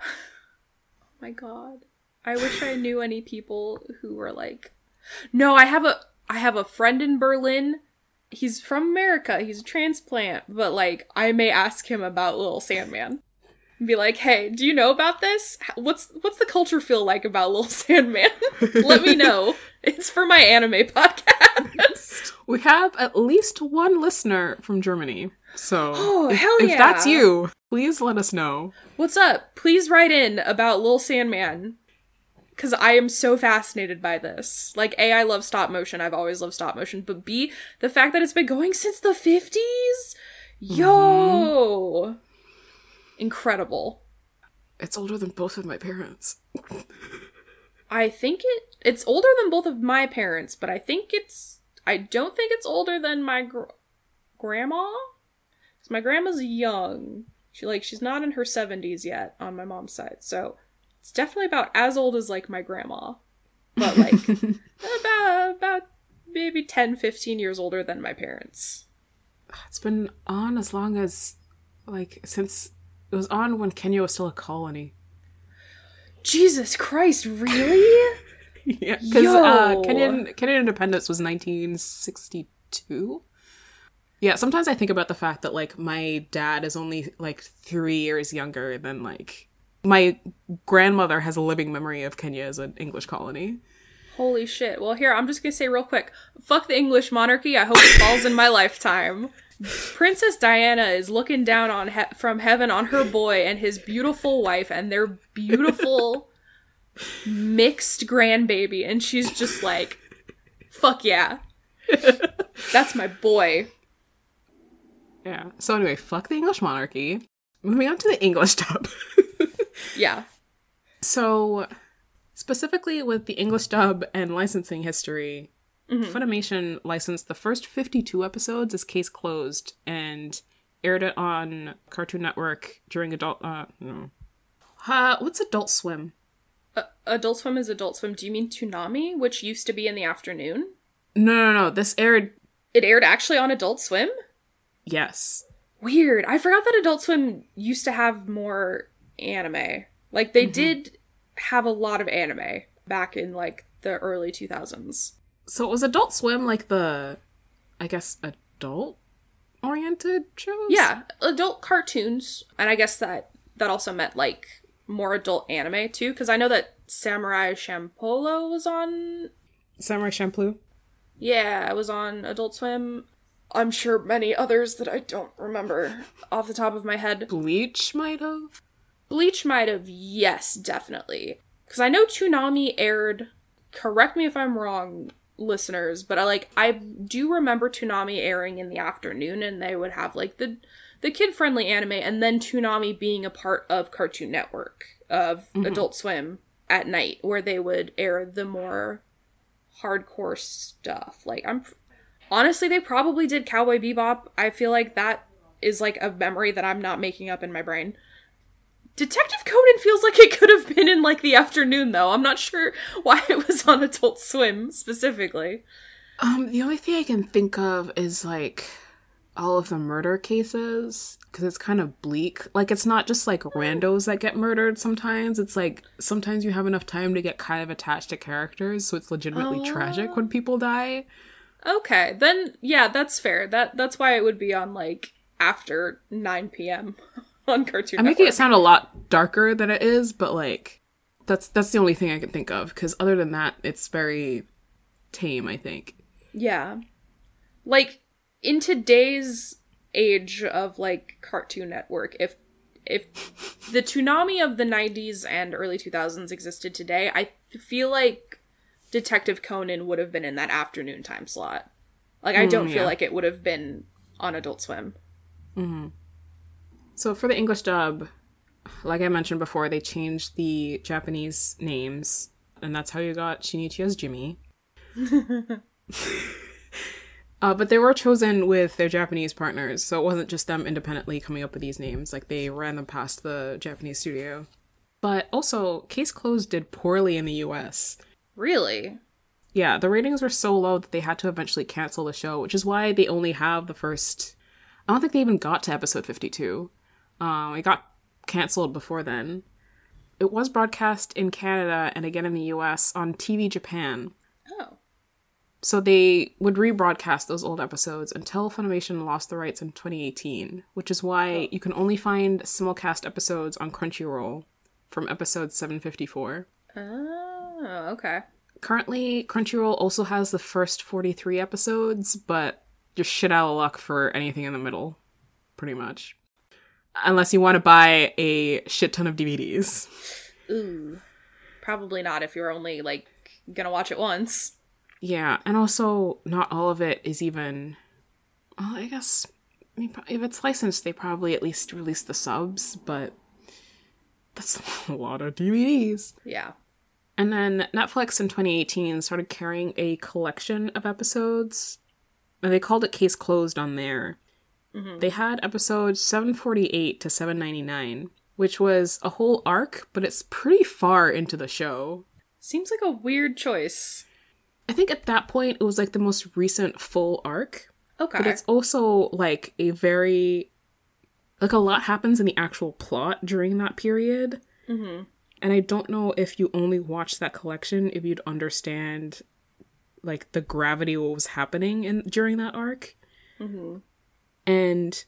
B: Oh my god. I wish I knew any people who were like No, I have a I have a friend in Berlin. He's from America. He's a transplant, but like I may ask him about Little Sandman. And be like, "Hey, do you know about this? What's what's the culture feel like about Little Sandman? [LAUGHS] Let me know. It's for my anime [LAUGHS] podcast."
A: We have at least one listener from Germany. So [GASPS]
B: Oh,
A: if,
B: hell
A: if that's you, please let us know.
B: What's up? Please write in about Lil Sandman. Cause I am so fascinated by this. Like, A, I love stop motion. I've always loved stop motion. But B, the fact that it's been going since the 50s? Mm-hmm. Yo! Incredible.
A: It's older than both of my parents.
B: I think it It's older than both of my parents, but I think it's. I don't think it's older than my gr- grandma. Because my grandma's young. She like she's not in her seventies yet on my mom's side, so it's definitely about as old as like my grandma, but like [LAUGHS] about about maybe 10, 15 years older than my parents.
A: It's been on as long as, like, since it was on when Kenya was still a colony.
B: Jesus Christ, really? [LAUGHS]
A: yeah, because uh. Kenyan Kenyan independence was 1962. Yeah, sometimes I think about the fact that like my dad is only like three years younger than like my grandmother has a living memory of Kenya as an English colony.
B: Holy shit. Well, here, I'm just gonna say real quick fuck the English monarchy. I hope it falls in my lifetime. Princess Diana is looking down on he- from heaven on her boy and his beautiful wife and their beautiful [LAUGHS] mixed grandbaby, and she's just like, fuck yeah. That's my boy.
A: Yeah. So anyway, fuck the English monarchy. Moving on to the English dub. [LAUGHS]
B: Yeah.
A: So, specifically with the English dub and licensing history, Funimation licensed the first 52 episodes as Case Closed and aired it on Cartoon Network during adult. Uh, no. Uh, what's Adult Swim?
B: Uh, Adult Swim is Adult Swim. Do you mean Toonami, which used to be in the afternoon?
A: No, no, no. This aired.
B: It aired actually on Adult Swim?
A: Yes.
B: Weird. I forgot that Adult Swim used to have more anime. Like they mm-hmm. did have a lot of anime back in like the early 2000s.
A: So it was Adult Swim like the, I guess, adult oriented shows?
B: Yeah, adult cartoons, and I guess that that also meant like more adult anime too cuz I know that Samurai Champloo was on
A: Samurai Champloo.
B: yeah, it was on Adult Swim. I'm sure many others that I don't remember off the top of my head.
A: Bleach might have.
B: Bleach might have, yes, definitely. Because I know Toonami aired. Correct me if I'm wrong, listeners, but I like I do remember Toonami airing in the afternoon, and they would have like the the kid friendly anime, and then Toonami being a part of Cartoon Network of mm-hmm. Adult Swim at night, where they would air the more hardcore stuff. Like I'm honestly, they probably did Cowboy Bebop. I feel like that is like a memory that I'm not making up in my brain. Detective Conan feels like it could have been in like the afternoon though. I'm not sure why it was on Adult Swim specifically.
A: Um, the only thing I can think of is like all of the murder cases because it's kind of bleak. Like it's not just like randos that get murdered. Sometimes it's like sometimes you have enough time to get kind of attached to characters, so it's legitimately tragic when people die.
B: Okay, then yeah, that's fair. That that's why it would be on like after 9 p.m. [LAUGHS] on Cartoon
A: I'm
B: Network.
A: making it sound a lot darker than it is, but like that's that's the only thing I can think of because other than that, it's very tame. I think.
B: Yeah. Like in today's age of like Cartoon Network, if if the Toonami of the 90s and early 2000s existed today, I feel like Detective Conan would have been in that afternoon time slot. Like I don't feel
A: yeah.
B: like it would have been on Adult Swim.
A: So for the English dub, like I mentioned before, they changed the Japanese names, and that's how you got Shinichi as Jimmy. [LAUGHS] uh, but they were chosen with their Japanese partners, so it wasn't just them independently coming up with these names. Like they ran them past the Japanese studio. But also, Case Closed did poorly in the US.
B: Really?
A: Yeah, the ratings were so low that they had to eventually cancel the show, which is why they only have the first. I don't think they even got to episode 52. Um, it got canceled before then. It was broadcast in Canada and again in the US on TV Japan.
B: Oh.
A: So they would rebroadcast those old episodes until Funimation lost the rights in 2018, which is why you can only find simulcast episodes on Crunchyroll from episode 754.
B: Oh, okay.
A: Currently, Crunchyroll also has the first 43 episodes, but you're shit out of luck for anything in the middle, pretty much. Unless you want to buy a shit ton of DVDs.
B: Ooh. Probably not if you're only like gonna watch it once.
A: Yeah, and also, not all of it is even. Well, I guess I mean, if it's licensed, they probably at least release the subs, but that's [LAUGHS] a lot of DVDs.
B: Yeah.
A: And then Netflix in 2018 started carrying a collection of episodes, and they called it Case Closed on there. They had episodes 748 to 799, which was a whole arc, but it's pretty far into the show.
B: Seems like a weird choice.
A: I think at that point it was like the most recent full arc,
B: Okay.
A: but it's also like a very like a lot happens in the actual plot during that period.
B: hmm
A: And I don't know if you only watched that collection if you'd understand like the gravity of what was happening in during that arc.
B: hmm
A: And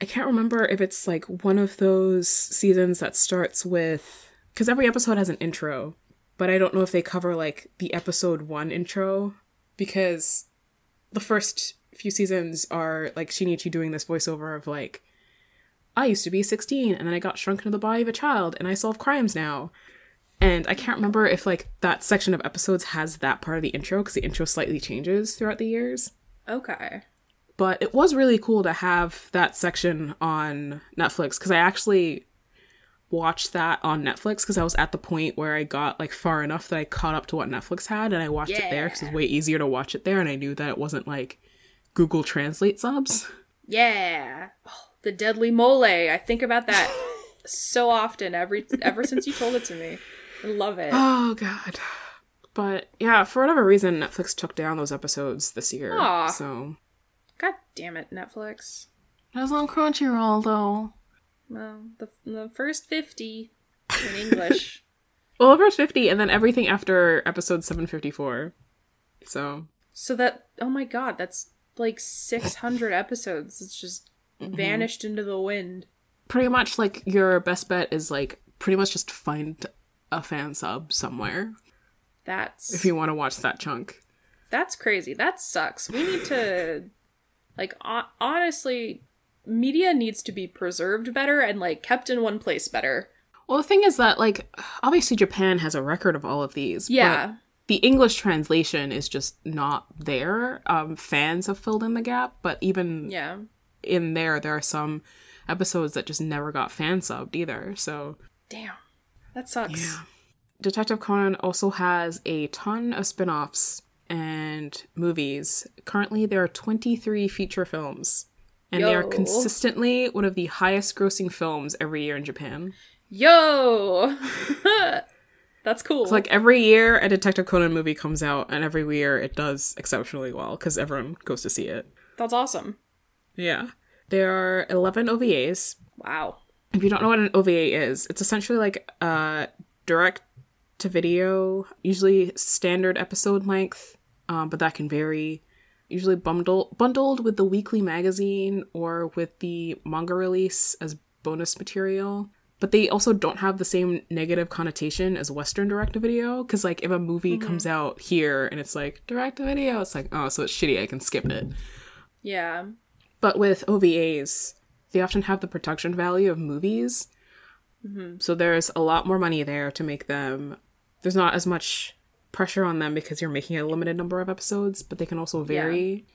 A: I can't remember if it's like one of those seasons that starts with because every episode has an intro, but I don't know if they cover like the episode one intro because the first few seasons are like Shinichi doing this voiceover of like, I used to be 16 and then I got shrunk into the body of a child and I solve crimes now. And I can't remember if like that section of episodes has that part of the intro because the intro slightly changes throughout the years
B: Okay.
A: but it was really cool to have that section on Netflix because I actually watched that on Netflix because I was at the point where I got like far enough that I caught up to what Netflix had and I watched it there because it's way easier to watch it there and I knew that it wasn't like Google Translate subs.
B: Yeah. Oh, the deadly mole. I think about that so often every ever since you told it to me. I love it.
A: Oh god. But yeah, for whatever reason, Netflix took down those episodes this year.
B: Aw.
A: So
B: God damn it, Netflix.
A: that's on Crunchyroll though.
B: Well, the the first fifty in English. [LAUGHS]
A: Well, the first fifty, and then everything after episode seven fifty four. So
B: so that oh my god, that's like six hundred episodes. It's just vanished into the wind.
A: pretty much like your best bet is like pretty much just find a fan sub somewhere
B: That's
A: if you want to watch that chunk.
B: That's crazy. That sucks. We need to like ho- honestly media needs to be preserved better and like kept in one place better.
A: Well, the thing is that like obviously Japan has a record of all of these.
B: Yeah.
A: But the English translation is just not there. Um, fans have filled in the gap, but even
B: Yeah.
A: In there, there are some episodes that just never got fan subbed either. So
B: Damn. That sucks.
A: Yeah. Detective Conan also has a ton of spin offs and movies. Currently, there are 23 feature films, and they are consistently one of the highest grossing films every year in Japan.
B: Yo. [LAUGHS] That's cool.
A: It's like every year a Detective Conan movie comes out, and every year it does exceptionally well because everyone goes to see it.
B: That's awesome.
A: Yeah. There are 11 OVAs.
B: Wow.
A: if you don't know what an OVA is, it's essentially like a direct to video, usually standard episode length, um, but that can vary. Usually bundle bundled with the weekly magazine or with the manga release as bonus material. But they also don't have the same negative connotation as Western direct to video. Because, like, if a movie comes out here and it's like direct to video, it's like, oh, so it's shitty, I can skip it.
B: Yeah.
A: But with OVAs, they often have the production value of movies. Mm-hmm. So there's a lot more money there to make them. There's not as much pressure on them because you're making a limited number of episodes, but they can also vary.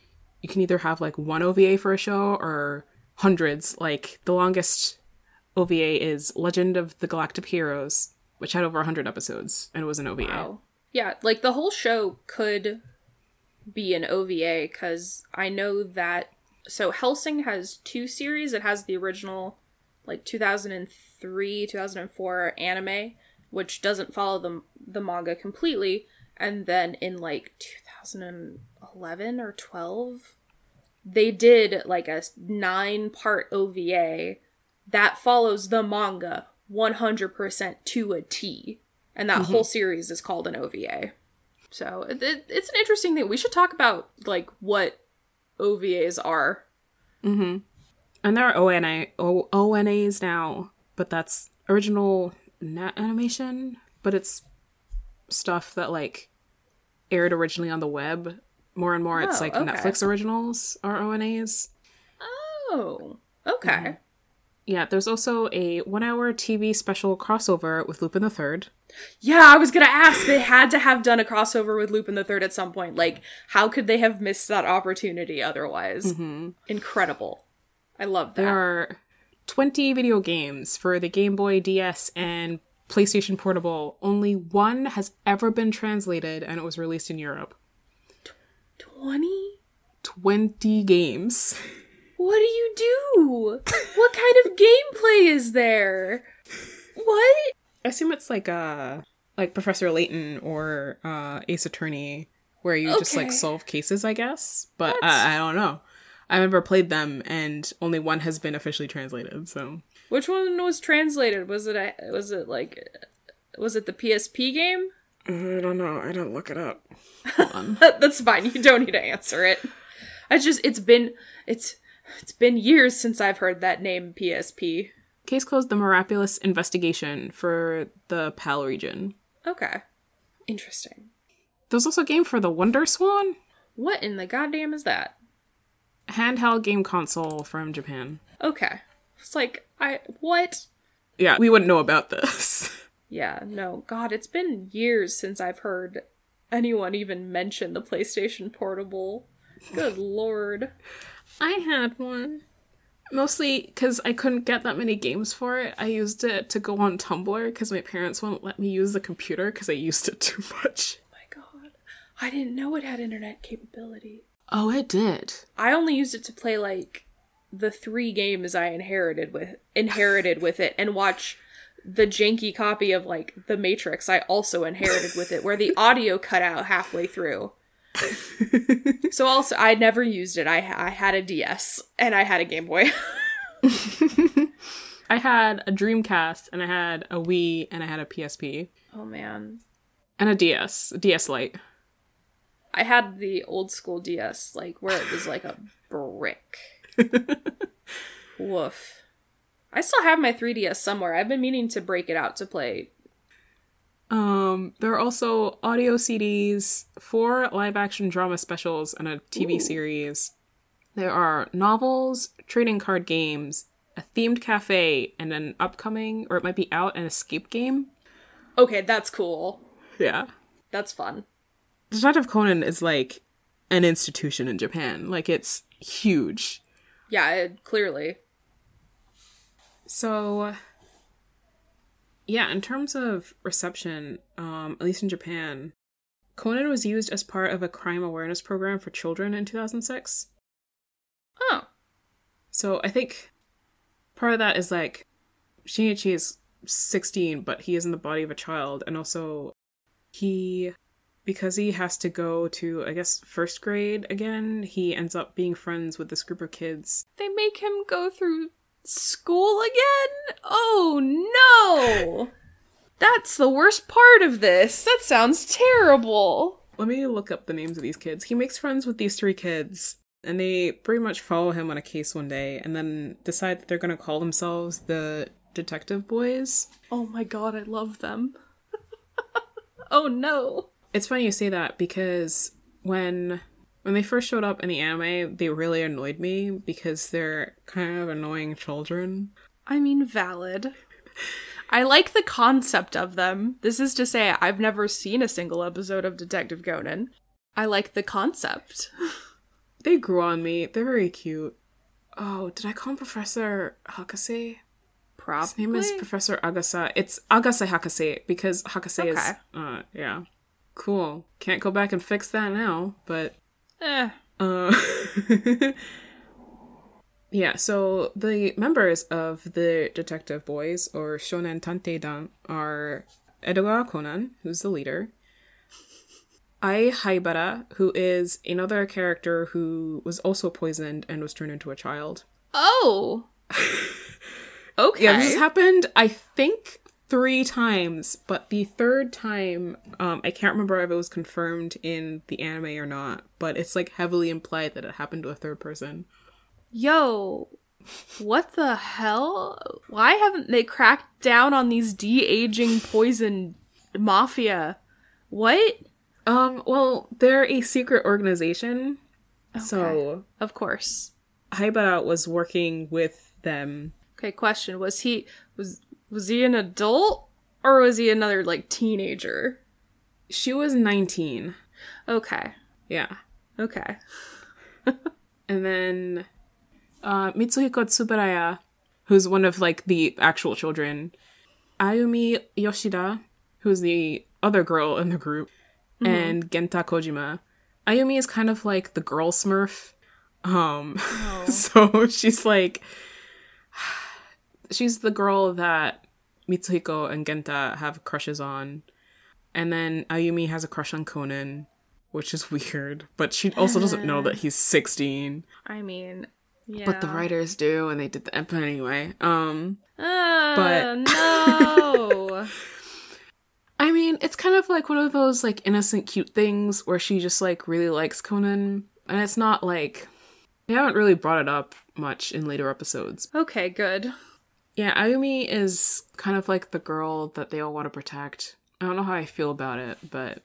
A: You can either have like one OVA for a show or hundreds. Like the longest OVA is Legend of the Galactic Heroes, which had over 100 episodes and it was an OVA.
B: Wow. Yeah, like the whole show could be an OVA because I know that. So Hellsing has two series. It has the original, like 2003, 2004 anime, which doesn't follow the the manga completely, and then in like 2011 or 12, they did like a nine part OVA that follows the manga 100% to a T. And that mm-hmm. whole series is called an OVA. So it, it- it's an interesting thing. We should talk about like what OVAs are.
A: Mm-hmm. And there are ONA, o- ONAs now, but that's original net animation, but it's stuff that like aired originally on the web. More and more, it's
B: Oh,
A: like
B: okay.
A: Netflix originals are ONAs.
B: Oh, okay.
A: Yeah, there's also a one-hour TV special crossover with Lupin the Third.
B: Yeah, I was gonna ask. They had to have done a crossover with Lupin the Third at some point. Like, how could they have missed that opportunity otherwise? Mm-hmm. Incredible. I love that.
A: There are 20 video games for the Game Boy, DS, and PlayStation Portable, only one has ever been translated and it was released in Europe.
B: 20?
A: 20 games. [LAUGHS]
B: What do you do? what kind of gameplay is there? What?
A: I assume it's like uh like Professor Layton or uh Ace Attorney where you just like solve cases, I guess. But I, I don't know. I've never played them and only one has been officially translated, so
B: Which one was translated? Was it a, was it like was it the PSP game?
A: I don't know. I didn't look it up. [LAUGHS]
B: That's fine. You don't need to answer it. I just it's been it's it's been years since I've heard that name PSP.
A: Case closed the miraculous investigation for the PAL region.
B: Okay. Interesting.
A: There's also a game for the WonderSwan,
B: What in the goddamn is that?
A: handheld game console from Japan.
B: Okay. It's like I what?
A: Yeah, we wouldn't know about this. [LAUGHS]
B: Yeah, no. God, it's been years since I've heard anyone even mention the PlayStation Portable. Good lord.
A: I had one. Mostly because I couldn't get that many games for it. I used it to go on Tumblr because my parents wouldn't let me use the computer because I used it [LAUGHS] too much.
B: Oh my god. I didn't know it had internet capability.
A: Oh, it did.
B: I only used it to play like the three games I inherited with inherited with it and watch the janky copy of like The Matrix I also inherited with it where the [LAUGHS] audio cut out halfway through. [LAUGHS] so also I never used it. I I had a DS and I had a Game Boy. [LAUGHS]
A: I had a Dreamcast and I had a Wii and I had a PSP
B: oh man.
A: and a DS, DS Lite.
B: I had the old school DS like where it was like a brick. [LAUGHS] Woof. I still have my 3DS somewhere. I've been meaning to break it out to play
A: Um, there are also audio CDs, four live action drama specials, and a TV
B: Ooh.
A: series. There are novels, trading card games, a themed cafe, and an upcoming, or it might be out, an escape game.
B: Okay, that's cool.
A: Yeah.
B: That's fun.
A: Detective Conan is like an institution in Japan. Like, it's huge.
B: Yeah, it, clearly.
A: So, yeah, in terms of reception, um, at least in Japan, Conan was used as part of a crime awareness program for children in 2006.
B: Oh.
A: So I think part of that is like Shinichi is 16, but he is in the body of a child, and also he, because he has to go to, I guess, first grade again, he ends up being friends with this group of kids.
B: They make him go through school again? Oh no! That's the worst part of this. That sounds terrible.
A: Let me look up the names of these kids. He makes friends with these three kids, and they pretty much follow him on a case one day, and then decide that they're going to call themselves the Detective Boys.
B: Oh my god, I love them. [LAUGHS] oh no.
A: It's funny you say that because when when they first showed up in the anime, they really annoyed me because they're kind of annoying children.
B: I mean, valid. I like the concept of them. This is to say, I've never seen a single episode of Detective Conan. I like the concept. [LAUGHS]
A: They grew on me. They're very cute. Oh, did I call him Professor Hakase?
B: Probably.
A: His name is Professor Agasa. It's Agasa Hakase because Hakase is
B: Okay.
A: uh yeah. Cool. Can't go back and fix that now, but
B: Eh.
A: Uh, [LAUGHS] yeah, so the members of the Detective Boys, or Shonen Tantei Dan, are Edogawa Conan, who's the leader, Ai Haibara, who is another character who was also poisoned and was turned into a child.
B: Oh. okay. [LAUGHS]
A: Yeah, this happened, I think, three times, but the third time, um, I can't remember if it was confirmed in the anime or not, but it's like heavily implied that it happened to a third person.
B: Yo, what the hell? Why haven't they cracked down on these de aging poison mafia? What?
A: Um, well, they're a secret organization. So
B: Of course.
A: Haibara was working with them.
B: Okay, question. Was he was was he an adult or was he another like teenager?
A: She was 19.
B: Okay.
A: Yeah.
B: Okay. [LAUGHS]
A: And then uh Mitsuhiko Tsuburaya, who's one of like the actual children. Ayumi Yoshida, who's the other girl in the group, and Genta Kojima. Ayumi is kind of like the girl smurf. Um [LAUGHS]
B: Oh.
A: so she's like she's the girl that Mitsuhiko and Genta have crushes on. And then Ayumi has a crush on Conan, which is [LAUGHS] weird, but she also doesn't know that [LAUGHS] he's 16.
B: I mean, yeah.
A: But the writers do and they did the but anyway. Um
B: Uh,
A: but- [LAUGHS]
B: no.
A: I mean, it's kind of like one of those like innocent cute things where she just like really likes Conan and it's not like they haven't really brought it up much in later episodes.
B: okay, good.
A: Yeah, Ayumi is kind of like the girl that they all want to protect. I don't know how I feel about it, but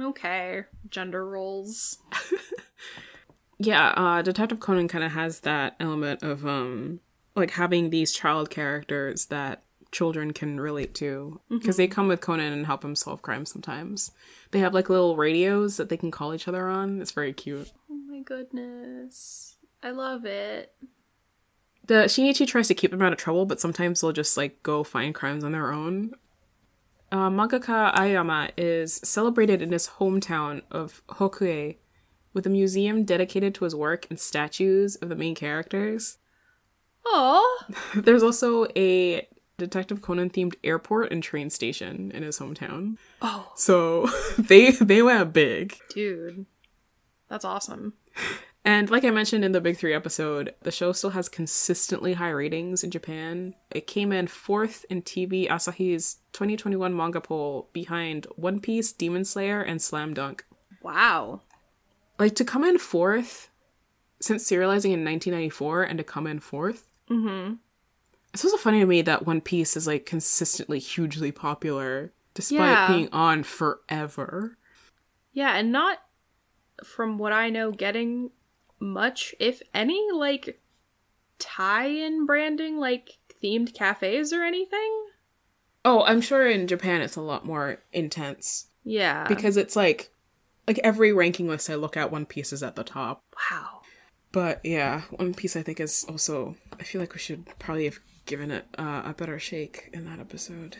B: Okay. Gender roles. [LAUGHS]
A: yeah, uh Detective Conan kind of has that element of um like having these child characters that children can relate to because they come with Conan and help him solve crimes sometimes. They have like little radios that they can call each other on. It's very cute.
B: Oh my goodness. I love it.
A: The Shinichi tries to keep them out of trouble, but sometimes they'll just like go find crimes on their own. Uh, mangaka Aoyama is celebrated in his hometown of Hokuei with a museum dedicated to his work and statues of the main characters.
B: Oh, [LAUGHS]
A: There's also a Detective Conan themed airport and train station in his hometown.
B: oh,
A: So [LAUGHS] they they went big.
B: dude, that's awesome. [LAUGHS]
A: And like I mentioned in the Big Three episode, the show still has consistently high ratings in Japan. It came in fourth in TV Asahi's 2021 manga poll behind One Piece, Demon Slayer, and Slam Dunk.
B: Wow.
A: Like to come in fourth since serializing in 1994 and to come in fourth.
B: Mm-hmm.
A: It's also funny to me that One Piece is like consistently hugely popular despite
B: Yeah.
A: being on forever.
B: Yeah, and not from what I know, getting much, if any, like tie-in branding, like themed cafes or anything.
A: Oh, I'm sure in Japan it's a lot more intense.
B: Yeah.
A: because it's like like every ranking list I look at, One Piece is at the top.
B: wow.
A: But yeah, One Piece I think is also. I feel like we should probably have given it uh, a better shake in that episode.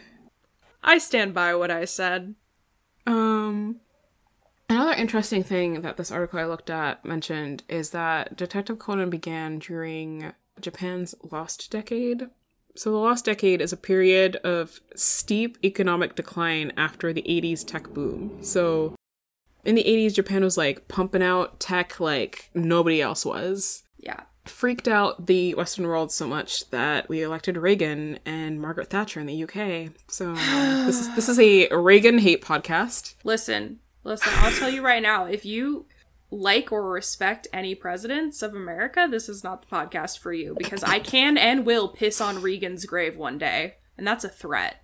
B: I stand by what I said.
A: Um, another interesting thing that this article I looked at mentioned is that Detective Conan began during Japan's Lost Decade. So the Lost Decade is a period of steep economic decline after the 80s tech boom. So in the 80s Japan was like pumping out tech like nobody else was.
B: Yeah.
A: Freaked out the Western world so much that we elected Reagan and Margaret Thatcher in the UK. So um, this is this is a Reagan hate podcast.
B: Listen, listen, I'll tell you right now, if you like or respect any presidents of America, this is not the podcast for you because I can and will piss on Reagan's grave one day, and that's a threat.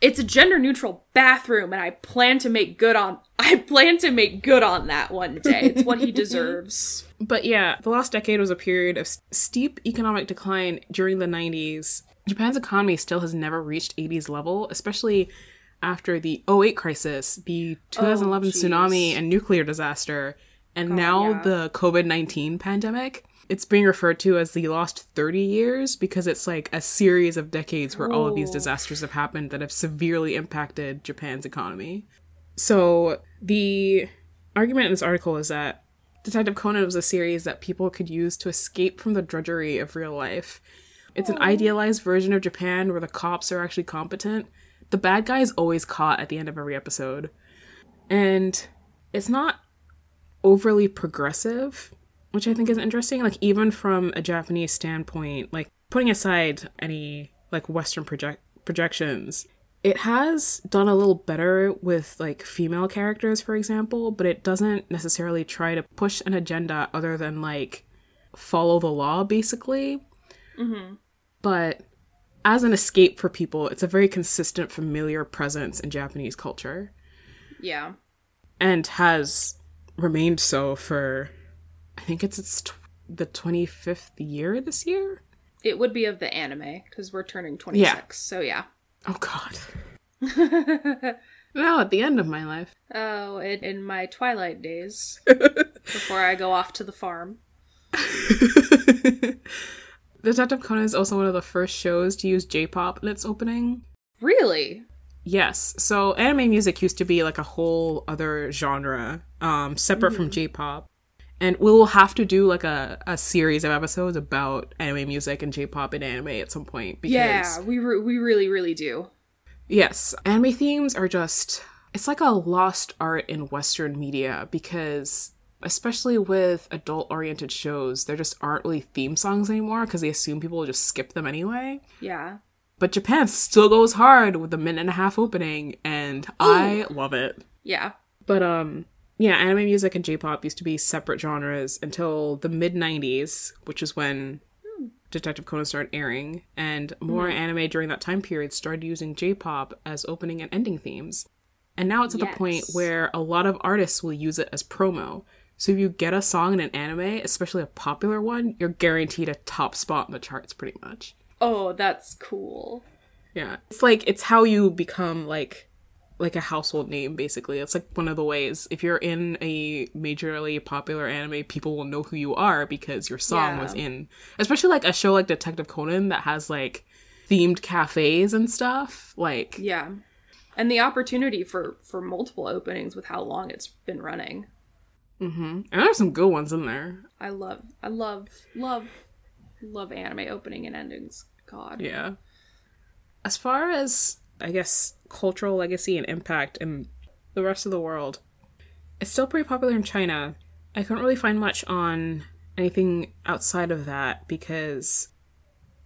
B: It's a gender neutral bathroom and I plan to make good on I plan to make good on that one day. It's what he [LAUGHS] deserves.
A: But yeah, the last decade was a period of steep economic decline during the 90s. Japan's economy still has never reached 80s level, especially after the 08 crisis, the 2011
B: jeez.
A: tsunami and nuclear disaster, and now
B: yeah.
A: the COVID 19 pandemic. It's being referred to as the lost 30 years because it's like a series of decades where all of these
B: Oh.
A: disasters have happened that have severely impacted Japan's economy. So the argument in this article is that Detective Conan was a series that people could use to escape from the drudgery of real life. It's an idealized version of Japan where the cops are actually competent. The bad guy is always caught at the end of every episode. And it's not overly progressive, which I think is interesting. Like, even from a Japanese standpoint, like, putting aside any, like, Western project- projections, it has done a little better with like female characters for example but it doesn't necessarily try to push an agenda other than like follow the law basically mm-hmm. but as an escape for people it's a very consistent familiar presence in japanese culture
B: Yeah.
A: and has remained so for i think it's its tw- the 25th year this year
B: It would be of the anime because we're turning 26. So yeah.
A: oh god [LAUGHS] now at the end of my life
B: Oh, in, in my twilight days [LAUGHS] before I go off to the farm. [LAUGHS]
A: Detective Conan is also one of the first shows to use J-pop in its opening.
B: Really?
A: Yes. So anime music used to be like a whole other genre, um, separate from J-pop. And we will have to do like a, a series of episodes about anime music and J-pop and anime at some point because
B: Yeah, we re- we really really do.
A: Yes, anime themes are just it's like a lost art in western media because especially with adult oriented shows, there just aren't really theme songs anymore because they assume people will just skip them anyway.
B: Yeah.
A: But Japan still goes hard with the minute and a half opening and I love it.
B: Yeah.
A: But um yeah, anime music and J-pop used to be separate genres until the mid 90s, which is when Detective Conan started airing, and more anime during that time period started using J-pop as opening and ending themes. And now it's at the point where a lot of artists will use it as promo. So if you get a song in an anime, especially a popular one, you're guaranteed a top spot in the charts pretty much.
B: Oh, that's cool.
A: Yeah. It's like it's how you become like like a household name basically. It's like one of the ways if you're in a majorly popular anime, people will know who you are because your song
B: Yeah.
A: was in especially like a show like Detective Conan that has like themed cafes and stuff. Like
B: Yeah. And the opportunity for for multiple openings with how long it's been running. Mm-hmm.
A: and there's some good ones in there.
B: I love I love love love anime opening and endings. God.
A: Yeah. As far as I guess cultural legacy and impact in the rest of the world, it's still pretty popular in China. I couldn't really find much on anything outside of that because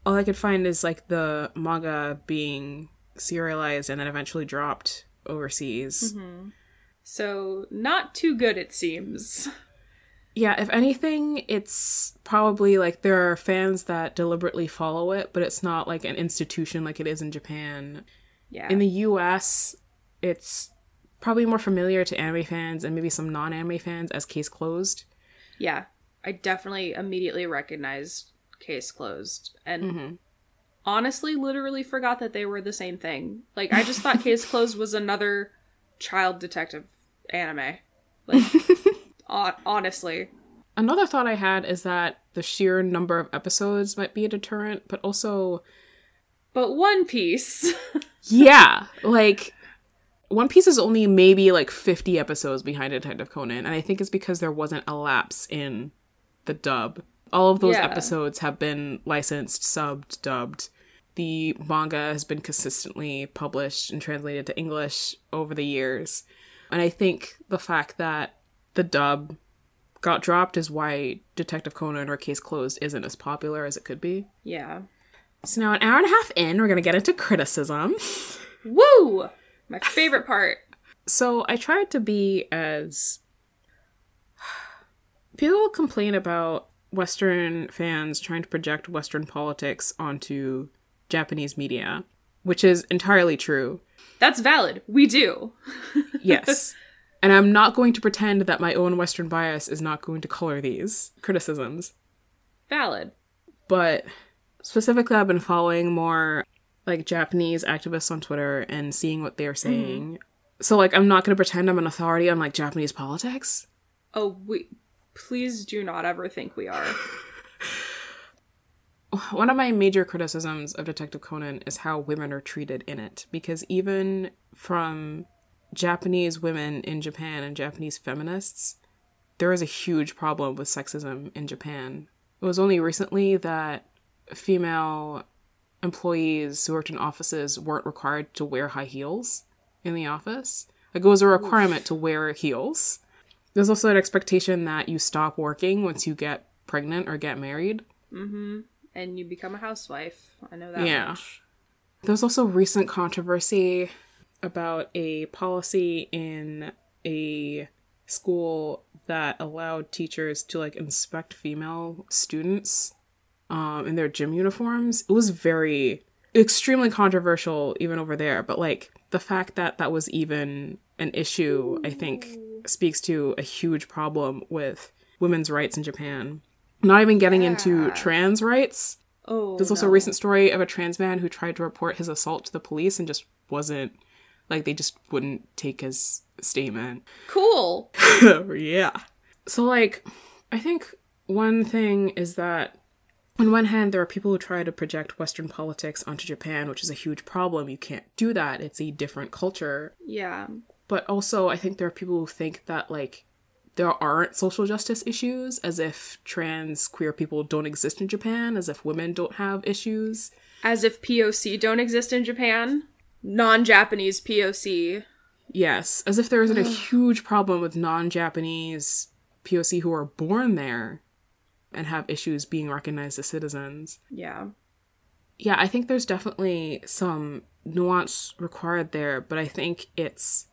A: all I could find is like the manga being serialized and then eventually dropped overseas. Mm-hmm.
B: So not too good it seems.
A: Yeah, if anything, it's probably like there are fans that deliberately follow it, but it's not like an institution like it is in Japan.
B: Yeah.
A: In the US, it's probably more familiar to anime fans and maybe some non anime fans as Case Closed.
B: yeah. I definitely immediately recognized case closed and mm-hmm. honestly literally forgot that they were the same thing. Like I just thought case closed was another child detective anime. Like [LAUGHS] honestly.
A: Another thought I had is that the sheer number of episodes might be a deterrent, but also,
B: But One Piece. [LAUGHS]
A: yeah, like One Piece is only maybe like 50 episodes behind Detective Conan, and I think it's because there wasn't a lapse in the dub. All of those
B: Yeah.
A: episodes have been licensed, subbed, dubbed. The manga has been consistently published and translated to English over the years. And I think the fact that the dub got dropped is why Detective Conan or Case Closed isn't as popular as it could be.
B: yeah.
A: So now, an hour and a half in, we're going to get into criticism. [LAUGHS]
B: Woo! My favorite part.
A: So I tried to be as. People complain about Western fans trying to project Western politics onto Japanese media, which is entirely true.
B: That's valid. We do. [LAUGHS]
A: Yes. and I'm not going to pretend that my own Western bias is not going to color these criticisms.
B: Valid.
A: But specifically, I've been following more like Japanese activists on Twitter and seeing what they're mm-hmm. saying. So, like, I'm not going to pretend I'm an authority on like Japanese politics.
B: Oh, we please do not ever think we are. [LAUGHS]
A: One of my major criticisms of Detective Conan is how women are treated in it, because even from Japanese women in Japan and Japanese feminists, there is a huge problem with sexism in Japan. It was only recently that female employees who worked in offices weren't required to wear high heels in the office. Like, it was a requirement to wear heels. There's also an expectation that you stop working once you get pregnant or get married. Mm-hmm.
B: And you become a housewife. I know that
A: Yeah.
B: much.
A: There's also recent controversy about a policy in a school that allowed teachers to like inspect female students um, in their gym uniforms. It was very extremely controversial even over there, but like the fact that that was even an issue, I think speaks to a huge problem with women's rights in Japan. Not even getting into trans rights.
B: Oh,
A: There's also
B: no.
A: a recent story of a trans man who tried to report his assault to the police and just wasn't like they just wouldn't take his statement.
B: cool. [LAUGHS]
A: yeah. So like I think one thing is that on one hand, there are people who try to project Western politics onto Japan, which is a huge problem. You can't do that. It's a different culture.
B: Yeah.
A: But also, I think there are people who think that, like, there aren't social justice issues, as if trans queer people don't exist in Japan, as if women don't have issues.
B: As if POC don't exist in Japan. Non Japanese POC.
A: Yes, as if there isn't a huge problem with non Japanese POC who are born there and have issues being recognized as citizens.
B: Yeah.
A: Yeah, I think there's definitely some nuance required there, but I think it's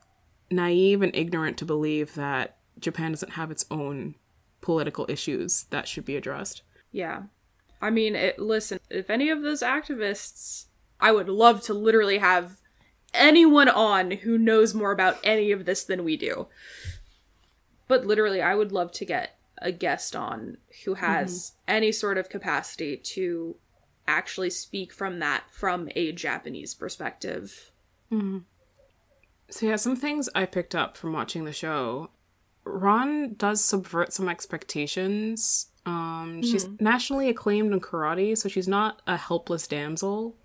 A: naive and ignorant to believe that Japan doesn't have its own political issues that should be addressed.
B: Yeah. I mean, it, listen, if any of those activists, I would love to literally have anyone on who knows more about any of this than we do. But literally, I would love to get a guest on who has mm-hmm. any sort of capacity to actually speak from that from a Japanese perspective. Mm-hmm.
A: So yeah, some things I picked up from watching the show. Ran does subvert some expectations. Um, she's nationally acclaimed in karate, so she's not a helpless damsel.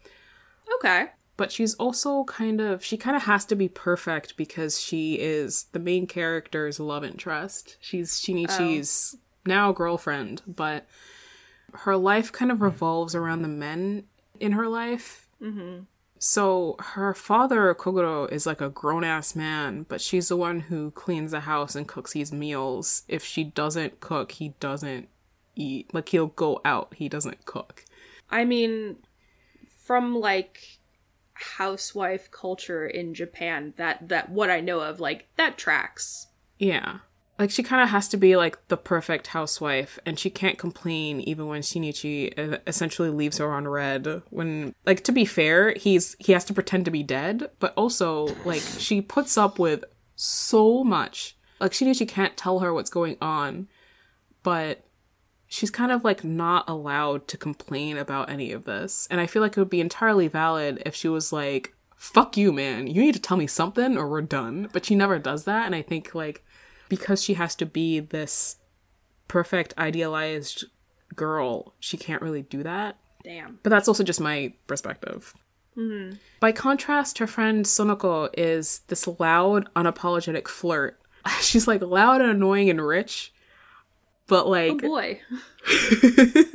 B: Okay.
A: but she's also kind of she kind of has to be perfect because she is the main character's love interest. She's Shinichi's now girlfriend, but her life kind of revolves around the men in her life. Mm-hmm. So her father Kogoro is like a grown ass man, but she's the one who cleans the house and cooks these meals. If she doesn't cook, he doesn't eat. Like he'll go out, he doesn't cook.
B: I mean, from like housewife culture in Japan, that that what I know of, like that tracks.
A: Yeah. Like she kind of has to be like the perfect housewife and she can't complain even when Shinichi essentially leaves her on red when like to be fair, he's he has to pretend to be dead, but also like she puts up with so much. Like Shinichi can't tell her what's going on, but she's kind of like not allowed to complain about any of this. And I feel like it would be entirely valid if she was like, fuck you, man. You need to tell me something or we're done. But she never does that. And I think like because she has to be this perfect idealized girl, she can't really do that.
B: Damn.
A: But that's also just my perspective. Mm-hmm. By contrast, her friend Sonoko is this loud, unapologetic flirt. [LAUGHS] She's like loud and annoying and rich, but
B: oh,
A: like.
B: Oh boy. [LAUGHS] [LAUGHS]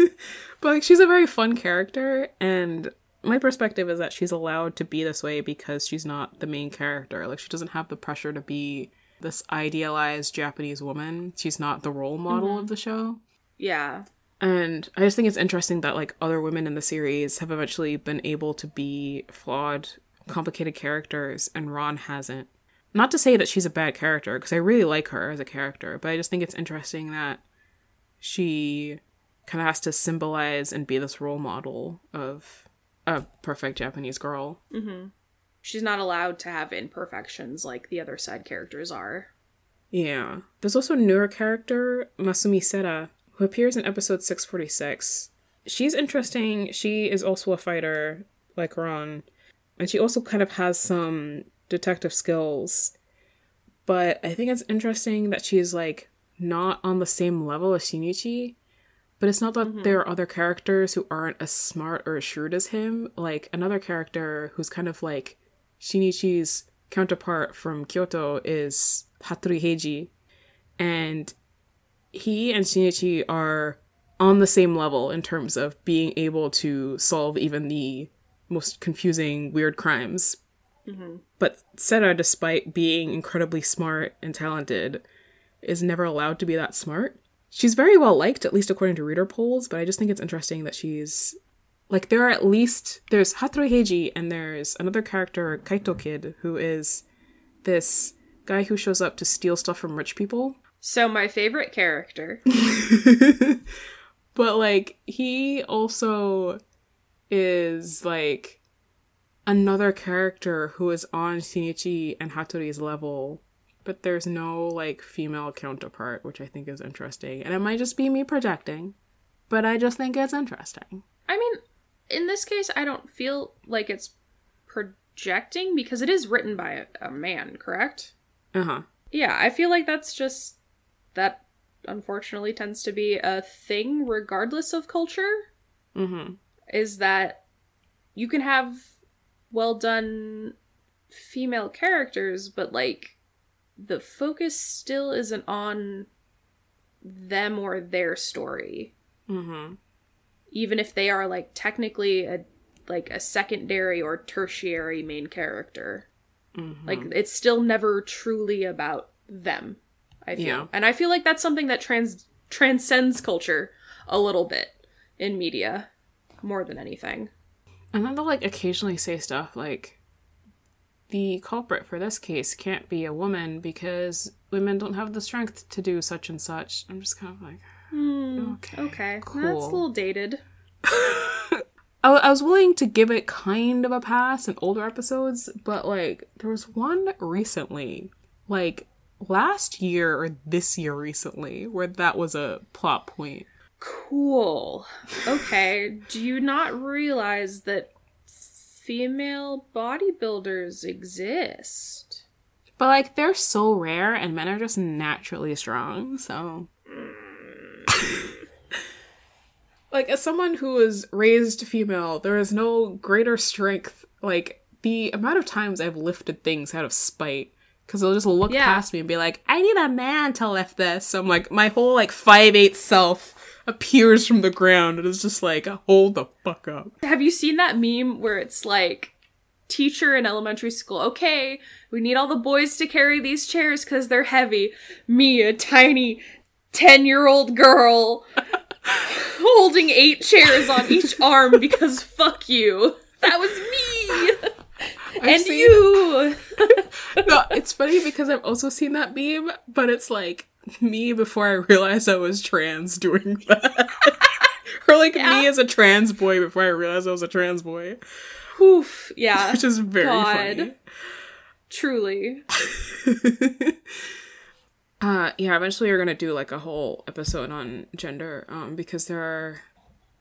A: but like she's a very fun character and my perspective is that she's allowed to be this way because she's not the main character like she doesn't have the pressure to be this idealized japanese woman. She's not the role model of mm-hmm. the show.
B: Yeah.
A: and i just think it's interesting that like other women in the series have eventually been able to be flawed complicated characters and Ran hasn't. Not to say that she's a bad character because i really like her as a character but i just think it's interesting that she kind of has to symbolize and be this role model of a perfect Japanese girl. Mm-hmm.
B: She's not allowed to have imperfections like the other side characters are.
A: Yeah. There's also a newer character, Masumi Sera, who appears in episode 646. She's interesting. She is also a fighter, like Ran, and she also kind of has some detective skills. But I think it's interesting that she's like not on the same level as Shinichi. But it's not that mm-hmm. there are other characters who aren't as smart or as shrewd as him. Like another character who's kind of like Shinichi's counterpart from Kyoto is Hattori Heiji. And he and Shinichi are on the same level in terms of being able to solve even the most confusing, weird crimes. Mm-hmm. But Sera, despite being incredibly smart and talented, is never allowed to be that smart. She's very well liked, at least according to reader polls, but I just think it's interesting that she's like there are at least there's Hattori Heiji and there's another character, Kaito Kid, who is this guy who shows up to steal stuff from rich people.
B: So my favorite character. [LAUGHS]
A: But like he also is like another character who is on Shinichi and Hattori's level, but there's no like female counterpart, which I think is interesting. And it might just be me projecting, but I just think it's interesting.
B: I mean, in this case, I don't feel like it's projecting because it is written by a, a man, correct?
A: Uh-huh.
B: Yeah, I feel like that's just that unfortunately tends to be a thing regardless of culture.
A: Mm-hmm.
B: is that you can have well done female characters, but like the focus still isn't on them or their story.
A: Mm-hmm.
B: Even if they are like technically a like a secondary or tertiary main character.
A: Mm-hmm.
B: Like it's still never truly about them. I feel.
A: Yeah.
B: And I feel like that's something that trans transcends culture a little bit in media more than anything.
A: And then they'll like occasionally say stuff like the culprit for this case can't be a woman because women don't have the strength to do such and such. I'm just kind of like, Hmm, okay,
B: Okay. That's a little dated. [LAUGHS]
A: I, I was willing to give it kind of a pass in older episodes, but like there was one recently, like last year or this year recently, where that was a plot point.
B: Cool. Okay. [LAUGHS] Do you not realize that female bodybuilders exist?
A: But like they're so rare and men are just naturally strong, so [LAUGHS] like as someone who was raised female, there is no greater strength like the amount of times I've lifted things out of spite because they'll just look
B: Yeah.
A: past me and be like, "I need a man to lift this." So I'm like, my whole like five eight self appears from the ground and is just like, "Hold the fuck up."
B: Have you seen that meme where it's like teacher in elementary school, okay, we need all the boys to carry these chairs because they're heavy. Me, a tiny 10 year old girl, holding eight chairs on each [LAUGHS] arm because fuck you. That was me! and
A: seen-
B: you! [LAUGHS]
A: no, it's funny because I've also seen that meme, but it's like me before I realized I was trans doing [LAUGHS] that. or like
B: Yeah.
A: me as a trans boy before I realized I was a trans boy.
B: Oof. Yeah.
A: Which is very
B: God. Truly.
A: Uh yeah, eventually we're gonna do like a whole episode on gender, um, because there are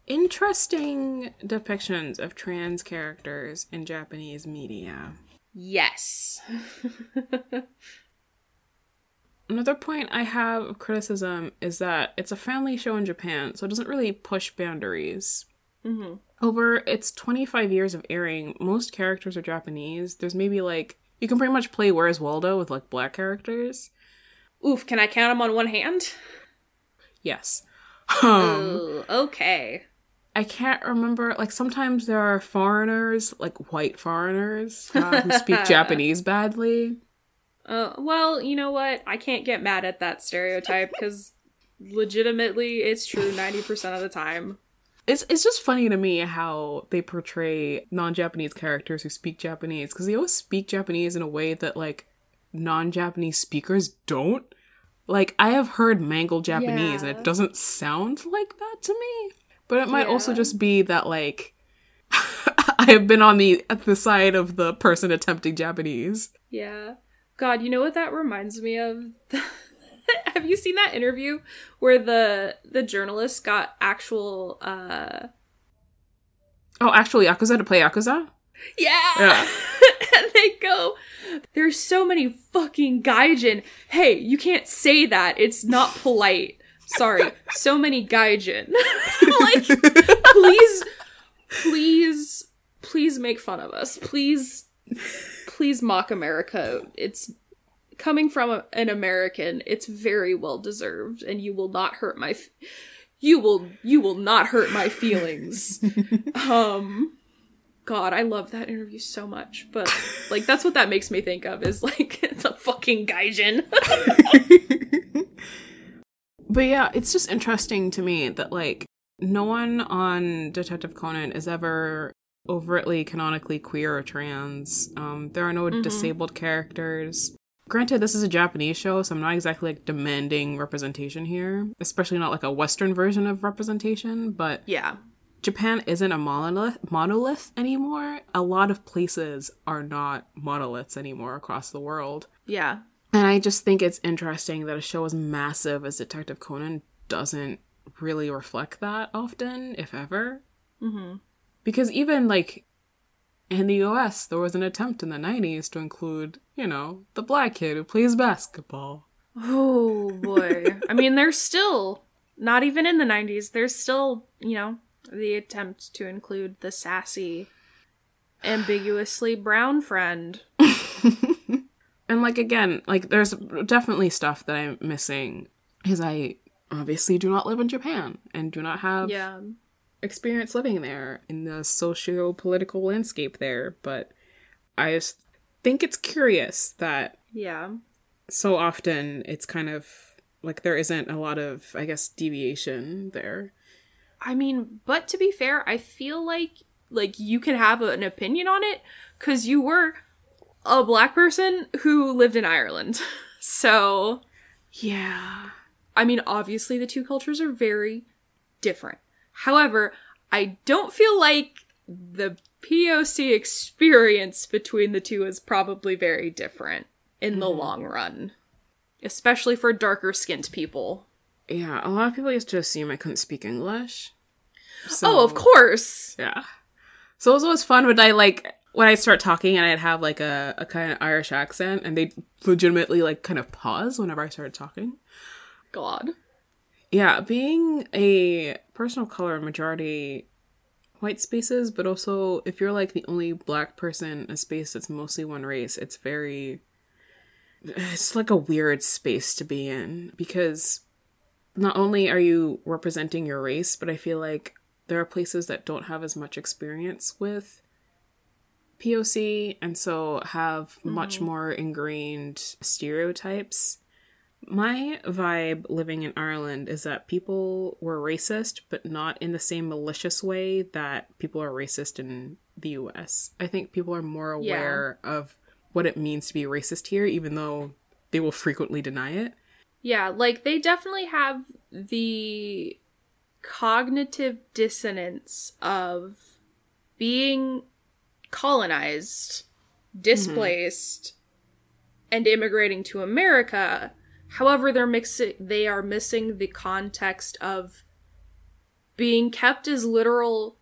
A: interesting depictions of trans characters in Japanese media.
B: Yes. [LAUGHS]
A: Another point I have of criticism is that it's a family show in Japan, so it doesn't really push boundaries.
B: hmm
A: Over its 25 years of airing, most characters are Japanese. There's maybe like, you can pretty much play Where's Waldo with like black characters.
B: Oof, can I count them on one hand?
A: Yes. Um,
B: Ooh, okay.
A: I can't remember, like, sometimes there are foreigners, like white foreigners, uh, who speak [LAUGHS] Japanese badly.
B: Uh, well, you know what? I can't get mad at that stereotype because legitimately it's true 90% of the time.
A: It's it's just funny to me how they portray non-Japanese characters who speak Japanese because they always speak Japanese in a way that like non-Japanese speakers don't. Like I have heard mangled Japanese and it doesn't sound like that to me. But it might also just be that like [LAUGHS] I have been on the at the side of the person attempting Japanese.
B: Yeah. God, you know what that reminds me of? [LAUGHS] Have you seen that interview where the the journalist got actual uh
A: Oh, actually, Yakuza to play Yakuza?
B: Yeah.
A: Yeah. [LAUGHS]
B: and they go, There's so many fucking gaijin. Hey, you can't say that. It's not polite. Sorry. So many gaijin. [LAUGHS] like, please, please, please make fun of us. Please, please mock America. It's coming from a- an American. It's very well deserved, and you will not hurt my. F- you will you will not hurt my feelings. [LAUGHS] um God, I love that interview so much. But like that's what that makes me think of is like [LAUGHS] it's a fucking gaijin. [LAUGHS]
A: But yeah, it's just interesting to me that like no one on Detective Conan is ever overtly canonically queer or trans. Um, there are no
B: Mhm.
A: disabled characters. Granted, this is a Japanese show, so I'm not exactly like demanding representation here, especially not like a Western version of representation. But
B: yeah.
A: Japan isn't a monolith monolith anymore. A lot of places are not monoliths anymore across the world.
B: Yeah.
A: And I just think it's interesting that a show as massive as Detective Conan doesn't really reflect that often, if ever.
B: Mm-hmm.
A: Because even like in the US, there was an attempt in the 90s to include, you know, the black kid who plays basketball.
B: Oh boy. I mean, there's still not even in the 90s. There's still, you know, The attempt to include the sassy, ambiguously brown friend. [LAUGHS]
A: and like again, like there's definitely stuff that I'm missing because I obviously do not live in Japan and do not have
B: Yeah.
A: experience living there in the socio political landscape there, but I just think it's curious that
B: Yeah.
A: so often it's kind of like there isn't a lot of, I guess, deviation there.
B: I mean, but to be fair, I feel like like you can have an opinion on it cuz you were a black person who lived in Ireland. [LAUGHS] so,
A: Yeah.
B: I mean, obviously the two cultures are very different. However, I don't feel like the POC experience between the two is probably very different in the mm-hmm. long run, especially for darker skinned people.
A: Yeah, a lot of people used to assume I couldn't speak English. So,
B: Oh, of course.
A: Yeah. So it was always fun when I like when I start talking and I'd have like a, a kind of Irish accent and they'd legitimately like kind of pause whenever I started talking.
B: God.
A: Yeah, being a person of color in majority white spaces, but also if you're like the only black person in a space that's mostly one race, it's very it's like a weird space to be in because not only are you representing your race, but I feel like there are places that don't have as much experience with POC and so have much mm-hmm. more ingrained stereotypes. My vibe living in Ireland is that people were racist, but not in the same malicious way that people are racist in the US. I think people are more
B: Yeah.
A: aware of what it means to be racist here, even though they will frequently deny it.
B: Yeah, like they definitely have the cognitive dissonance of being colonized, displaced, and immigrating to America. However, they're mixing they are missing the context of being kept as literal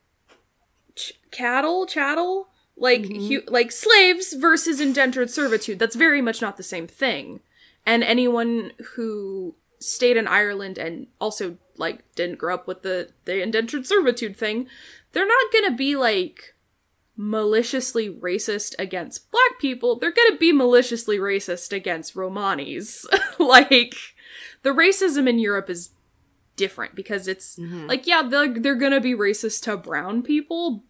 B: ch- cattle, chattel, like mm-hmm. hu- like slaves versus indentured servitude. That's very much not the same thing. And anyone who stayed in Ireland and also like didn't grow up with the the indentured servitude thing, they're not going to be like maliciously racist against black people. They're going to be maliciously racist against Romanis. [LAUGHS] like the racism in Europe is different because it's mm-hmm. like yeah, they're, they're going to be racist to brown people,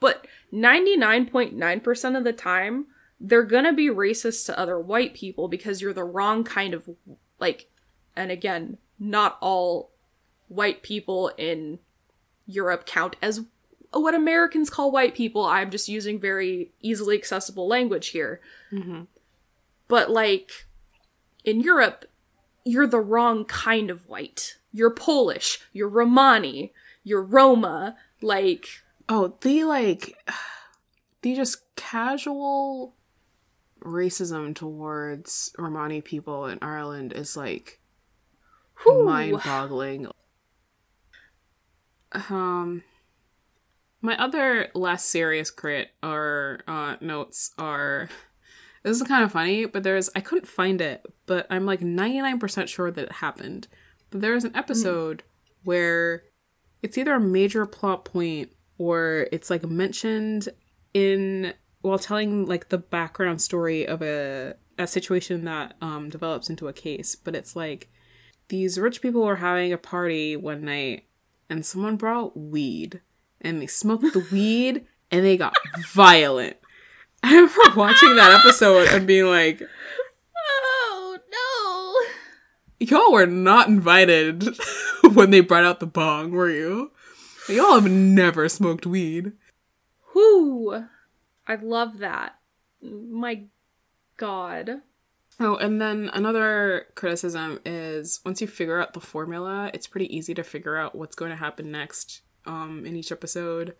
B: but 99.9% of the time they're gonna be racist to other white people because you're the wrong kind of like and again not all white people in europe count as what americans call white people. I'm just using very easily accessible language here. Mm-hmm. But like in europe you're the wrong kind of white. You're polish you're romani you're roma like
A: Oh, the like [SIGHS] the just casual racism towards Romani people in Ireland is like. Mind-boggling. Um my other less serious crit or uh notes are this is kind of funny, but there's I couldn't find it, but I'm like 99% sure that it happened. But there's an episode where it's either a major plot point or it's like mentioned in while telling like the background story of a a situation that um develops into a case but it's like these rich people were having a party one night and someone brought weed and they smoked the [LAUGHS] weed and they got violent [LAUGHS] i remember watching that episode and being like
B: oh no
A: y'all were not invited [LAUGHS] when they brought out the bong were you y'all have never smoked weed
B: Whoo! I love that. My god.
A: Oh, and then another criticism is once you figure out the formula, it's pretty easy to figure out what's going to happen next um, in each episode.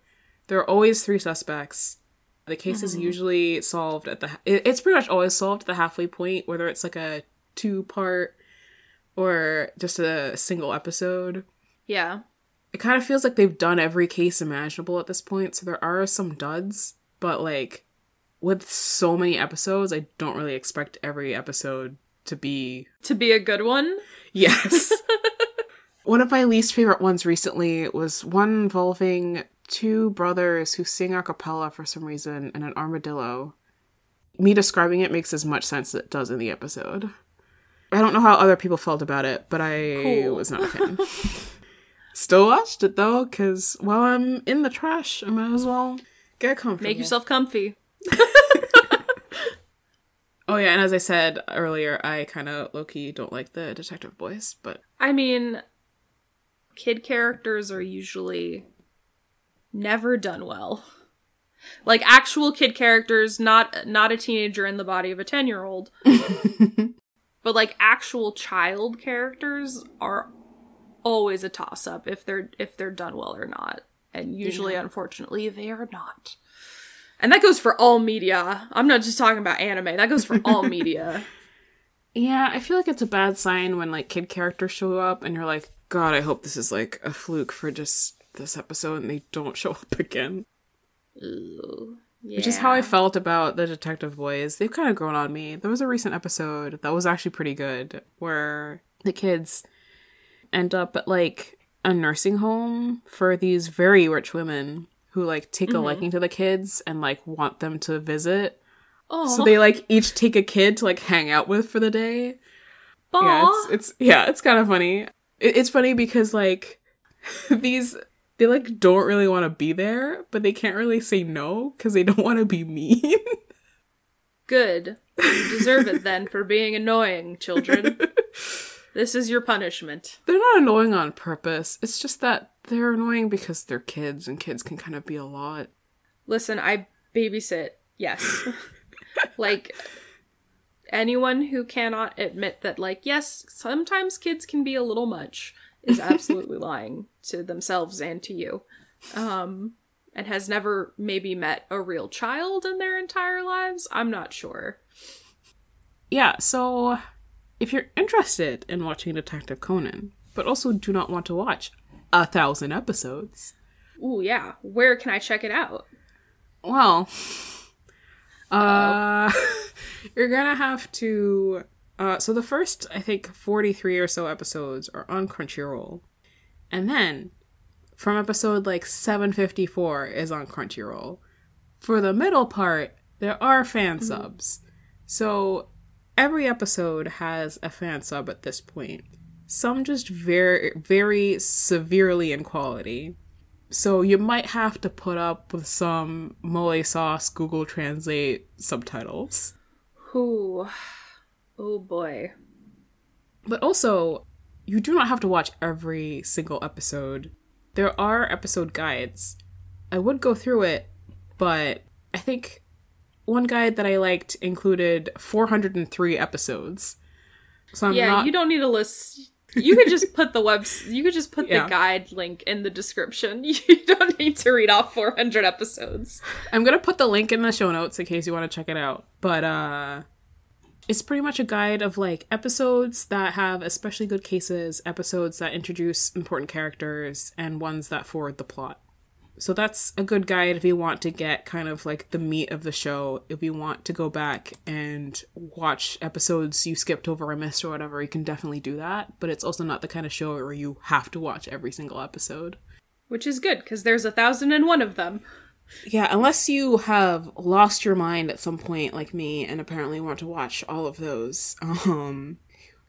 A: There are always three suspects. The case is usually solved at the. It's pretty much always solved at the halfway point, whether it's like a two part or just a single episode.
B: Yeah.
A: It kind of feels like they've done every case imaginable at this point, so there are some duds, but like with so many episodes, I don't really expect every episode to be
B: To be a good one?
A: yes. [LAUGHS] One of my least favorite ones recently was one involving two brothers who sing a cappella for some reason in an armadillo. Me describing it makes as much sense as it does in the episode. I don't know how other people felt about it, but I
B: Cool.
A: was not a fan. [LAUGHS] Still watched it though, because while I'm in the trash, I might as well get comfortable.
B: Make yourself comfy.
A: Oh yeah, and as I said earlier, I kind of low key don't like the detective boys, but
B: I mean, kid characters are usually never done well. Like actual kid characters, not not a teenager in the body of a 10-year-old. [LAUGHS] but like actual child characters are always a toss up if they're if they're done well or not. And usually unfortunately they are not. And that goes for all media. I'm not just talking about anime. That goes for all [LAUGHS] media.
A: yeah, I feel like it's a bad sign when like kid characters show up and you're like, God, I hope this is like a fluke for just this episode and they don't show up again.
B: Ooh,
A: Which is how I felt about the detective boys. They've kind of grown on me. There was a recent episode that was actually pretty good where the kids end up at like a nursing home for these very rich women who like take a mm-hmm. liking to the kids and like want them to visit.
B: Oh,
A: So they like each take a kid to like hang out with for the day. Yeah, it's it's yeah, it's kind of funny. It, it's funny because like [LAUGHS] these they like don't really want to be there, but they can't really say no because they don't want to be [LAUGHS] mean.
B: Good. You deserve it [LAUGHS] then for being annoying, children. This is your punishment.
A: they're not annoying on purpose. It's just that they're annoying because they're kids, and kids can kind of be a lot.
B: Listen, I babysit. Yes. [LAUGHS] like anyone who cannot admit that like yes, sometimes kids can be a little much is [LAUGHS] absolutely lying to themselves and to you. Um and has never maybe met a real child in their entire lives. I'm not sure.
A: Yeah, so if you're interested in watching Detective Conan, but also do not want to watch a thousand episodes,
B: Ooh, yeah. Where can I check it out?
A: Well, uh, [LAUGHS] you're gonna have to. Uh, so the first, I think, 43 or so episodes are on Crunchyroll. And then from episode like 754 is on Crunchyroll. For the middle part, there are fan subs. So every episode has a fan sub at this point. Some just very, very severely in quality. So you might have to put up with some mole sauce Google Translate subtitles.
B: Ooh. Oh boy.
A: But also, you do not have to watch every single episode. There are episode guides. I would go through it, but I think one guide that I liked included 403 episodes. So I'm
B: yeah,
A: not
B: you don't need a list. You could just put the webs. You could just put
A: Yeah.
B: the guide link in the description. [LAUGHS] You don't need to read off 400 episodes.
A: I'm gonna put the link in the show notes in case you want to check it out. But uh it's pretty much a guide of like episodes that have especially good cases, episodes that introduce important characters, and ones that forward the plot. So that's a good guide if you want to get kind of like the meat of the show. If you want to go back and watch episodes you skipped over or missed or whatever, you can definitely do that. But it's also not the kind of show where you have to watch every single episode.
B: Which is good, because there's a thousand and one of them.
A: Yeah, unless you have lost your mind at some point like me and apparently want to watch all of those, [LAUGHS] um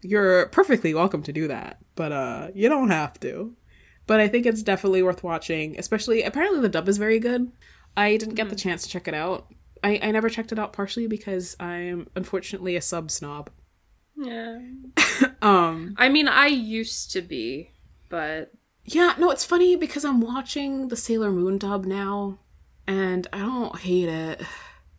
A: you're perfectly welcome to do that, but uh you don't have to. But I think it's definitely worth watching, especially apparently the dub is very good. I didn't get the chance to check it out. I, I never checked it out partially because I'm unfortunately a sub snob.
B: Yeah. [LAUGHS]
A: Um
B: I mean, I used to be, but
A: yeah, no, it's funny because I'm watching the Sailor Moon dub now and I don't hate it.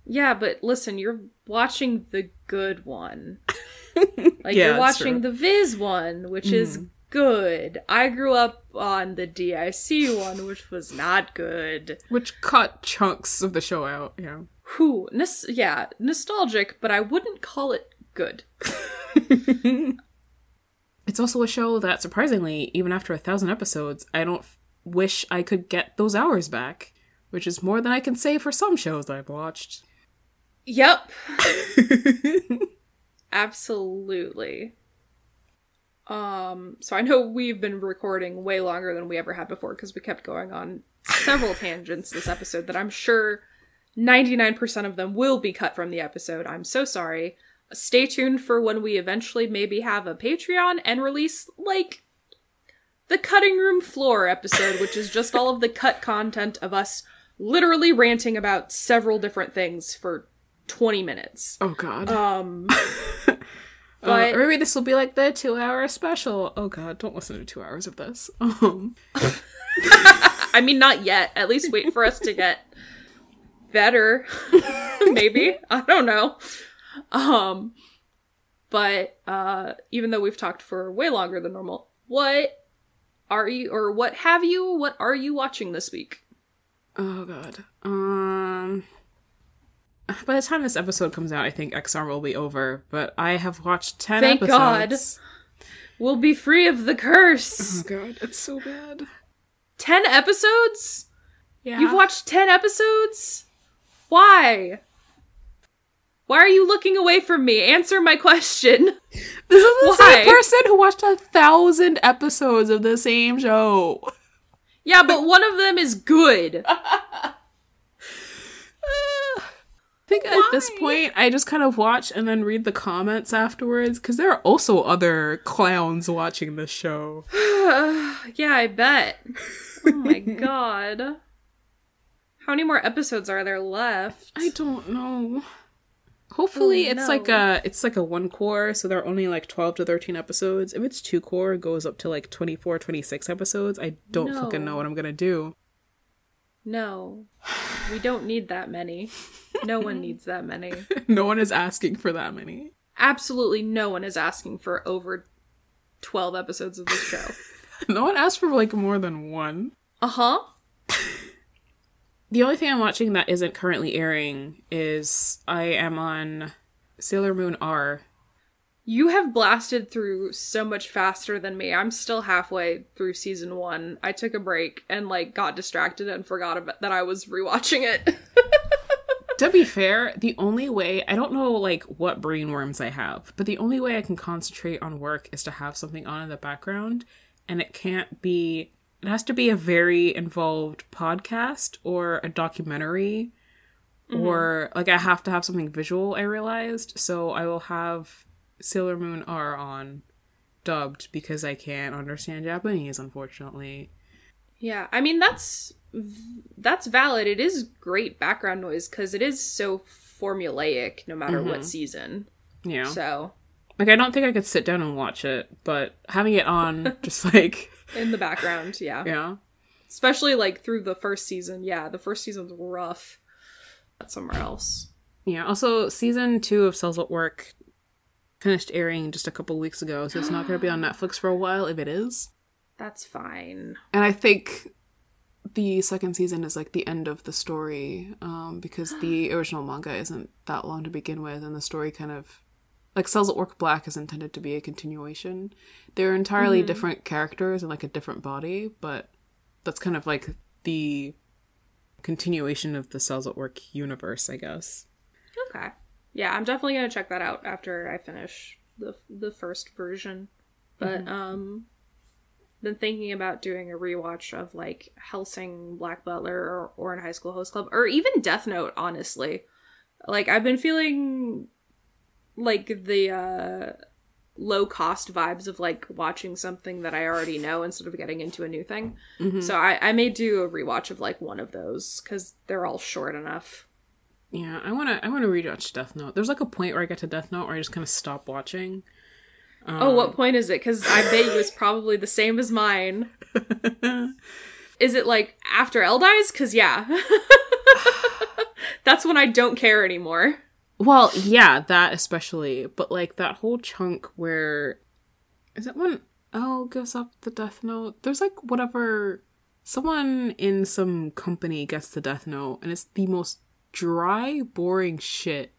B: yeah, but listen, you're watching the good one. [LAUGHS] Like
A: Yeah,
B: you're watching the Viz one, which is good. I grew up on the DIC one, which was not good.
A: Which cut chunks of the show out, yeah.
B: Who? Nos- yeah, nostalgic, but I wouldn't call it good. [LAUGHS]
A: It's also a show that, surprisingly, even after a thousand episodes, I don't f- wish I could get those hours back, which is more than I can say for some shows I've watched.
B: Yep. [LAUGHS] Absolutely. Um, so I know we've been recording way longer than we ever had before because we kept going on several [LAUGHS] tangents this episode that I'm sure 99% of them will be cut from the episode. I'm so sorry. Stay tuned for when we eventually maybe have a Patreon and release like the cutting room floor episode, which is just all of the cut content of us literally ranting about several different things for 20 minutes.
A: Oh god.
B: Um [LAUGHS]
A: but
B: but-
A: maybe this will be like the two hour special. Oh god, don't listen to two hours of this. [LAUGHS] Um,
B: I mean, not yet. At least wait for us to get better. [LAUGHS] Maybe. I don't know. Um, but uh, even though we've talked for way longer than normal, what are you, or what have you, what are you watching this week?
A: oh god. Um. By the time this episode comes out, I think XR will be over. But I have watched ten
B: Thank God. We'll be free of the curse.
A: Oh god, it's so bad.
B: 10 episodes?
A: Yeah.
B: You've watched 10 episodes? Why? Why are you looking away from me? Answer my question. [LAUGHS]
A: This is the
B: Why?
A: same person who watched a thousand episodes of the same show.
B: Yeah, but one of them is good. [LAUGHS]
A: I think at this point, I just kind of watch and then read the comments afterwards because there are also other clowns watching this show. [SIGHS]
B: yeah, I bet. Oh my [LAUGHS] god. How many more episodes are there left?
A: I don't know. Hopefully,
B: Oh,
A: it's like a it's like a one cour, so there are only like twelve to thirteen episodes. If it's two cour, it goes up to like 24, 26 episodes. I don't fucking know what I'm gonna do.
B: No. We don't need that many. No one [LAUGHS] needs that many.
A: no one is asking for that many.
B: Absolutely no one is asking for over 12 episodes of this show. [LAUGHS]
A: No one asked for like more than one.
B: Uh huh. [LAUGHS]
A: The only thing I'm watching that isn't currently airing is I am on Sailor Moon R.
B: You have blasted through so much faster than me. I'm still halfway through season one. I took a break and like got distracted and forgot about that I was rewatching it. [LAUGHS]
A: To be fair, the only way I don't know like what brain worms I have, but the only way I can concentrate on work is to have something on in the background, and it can't be. It has to be a very involved podcast or a documentary, mm-hmm. or like I have to have something visual. I realized, so I will have Sailor Moon R on dubbed because I can't understand Japanese, unfortunately.
B: yeah, I mean that's that's valid. It is great background noise because it is so formulaic no matter what mm-hmm. season.
A: Yeah.
B: So
A: Like I don't think I could sit down and watch it, but having it on [LAUGHS] just like
B: in the background, yeah. [LAUGHS]
A: yeah.
B: Especially like through the first season. Yeah, the first season's rough. That's somewhere else.
A: Yeah. Also season 2 of Cells at Work finished airing just a couple weeks ago, so it's not going to be on Netflix for a while if it is.
B: That's fine.
A: And I think the second season is like the end of the story um because the [GASPS] original manga isn't that long to begin with and the story kind of like Cells at Work Black is intended to be a continuation. They're entirely different characters and like a different body, but that's kind of like the continuation of the Cells at Work universe, I guess.
B: Okay. Yeah, I'm definitely gonna check that out after I finish the the first version. But um been thinking about doing a rewatch of like Hellsing, Black Butler, or, or Ouran High School Host Club, or even Death Note, honestly. Like I've been feeling like the uh low cost vibes of like watching something that I already know instead of getting into a new thing. So I, I may do a rewatch of like one of those because they're all short enough.
A: Yeah, I wanna I wanna rewatch Death Note. There's like a point where I get to Death Note where I just kind of stop watching.
B: oh, what um, point is it? Because I bet you it's probably the same as mine. [LAUGHS] is it like after L dies? Because yeah, [LAUGHS] that's when I don't care anymore.
A: Well, yeah, that especially, but like that whole chunk where is that when L gives up the Death Note? There's like whatever someone in some company gets the Death Note, and it's the most dry, boring shit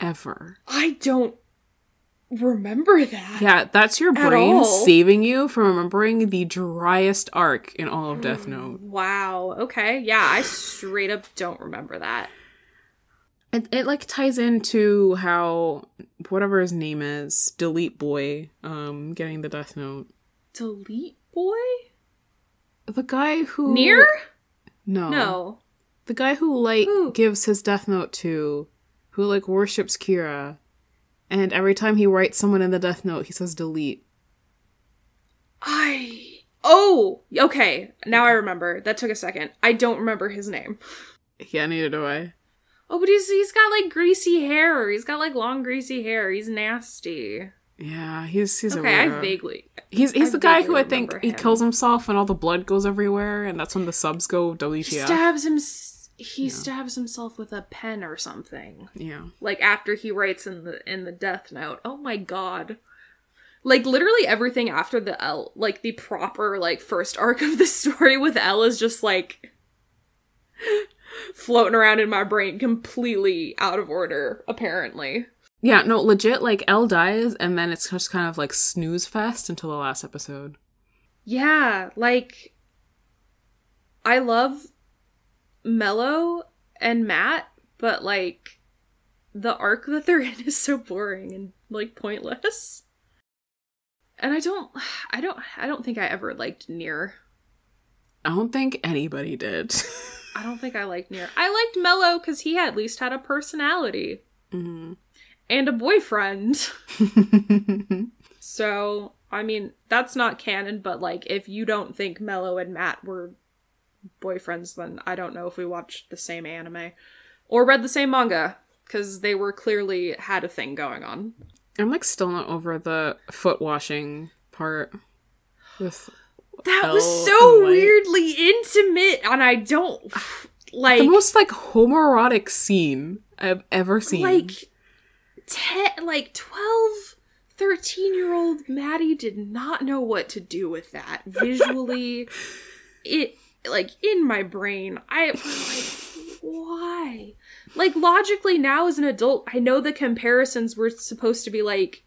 A: ever.
B: I don't remember that.
A: Yeah, that's your brain
B: all.
A: saving you from remembering the driest arc in all of Death Note.
B: Wow. Okay. Yeah, I straight up don't remember that.
A: It, it like ties into how whatever his name is, Delete Boy, um, getting the Death Note.
B: Delete boy?
A: The guy who
B: Near?
A: no
B: No.
A: The guy who like
B: Who?
A: gives his Death Note to, who like worships Kira, and every time he writes someone in the Death Note, he says delete.
B: I. Oh, okay. Now I remember. That took a second. I don't remember his name.
A: Yeah, neither do I.
B: Oh, but he's he's got like greasy hair. He's got like long greasy hair. He's nasty.
A: Yeah, he's he's
B: Okay,
A: a
B: I vaguely.
A: He's he's
B: I
A: the guy who I think
B: remember
A: he kills himself and all the blood goes everywhere, and that's when the subs go
B: He
A: WTF.
B: stabs him. He stabs himself with a pen or something.
A: yeah,
B: Like after he writes in the in the death note. Oh my god. Like literally everything after the L, like the proper like first arc of the [LAUGHS] story with L is just like [LAUGHS] floating around in my brain completely out of order apparently.
A: yeah. No, legit. Like L dies, and then it's just kind of like snooze fest until the last episode.
B: Yeah, like I love Mello and Matt, but like the arc that they're in [LAUGHS] is so boring and like pointless. And I don't I don't I don't think I ever liked Near.
A: I don't think anybody did.
B: I don't think [LAUGHS] I liked Near. I liked Mello cuz he at least had a personality
A: Mhm.
B: and a boyfriend. So, I mean, that's not canon, but like if you don't think Mello and Matt were boyfriends, then I don't know if we watched the same anime or read the same manga because they were clearly had a thing going on.
A: I'm like still not over the foot washing part. With
B: That was so weirdly intimate, and I don't [SIGHS] like
A: the most like homoerotic scene I've ever seen.
B: like te- like 12 13 year old maddie did not know what to do with that visually [LAUGHS] it like in my brain i like why like logically now as an adult i know the comparisons were supposed to be like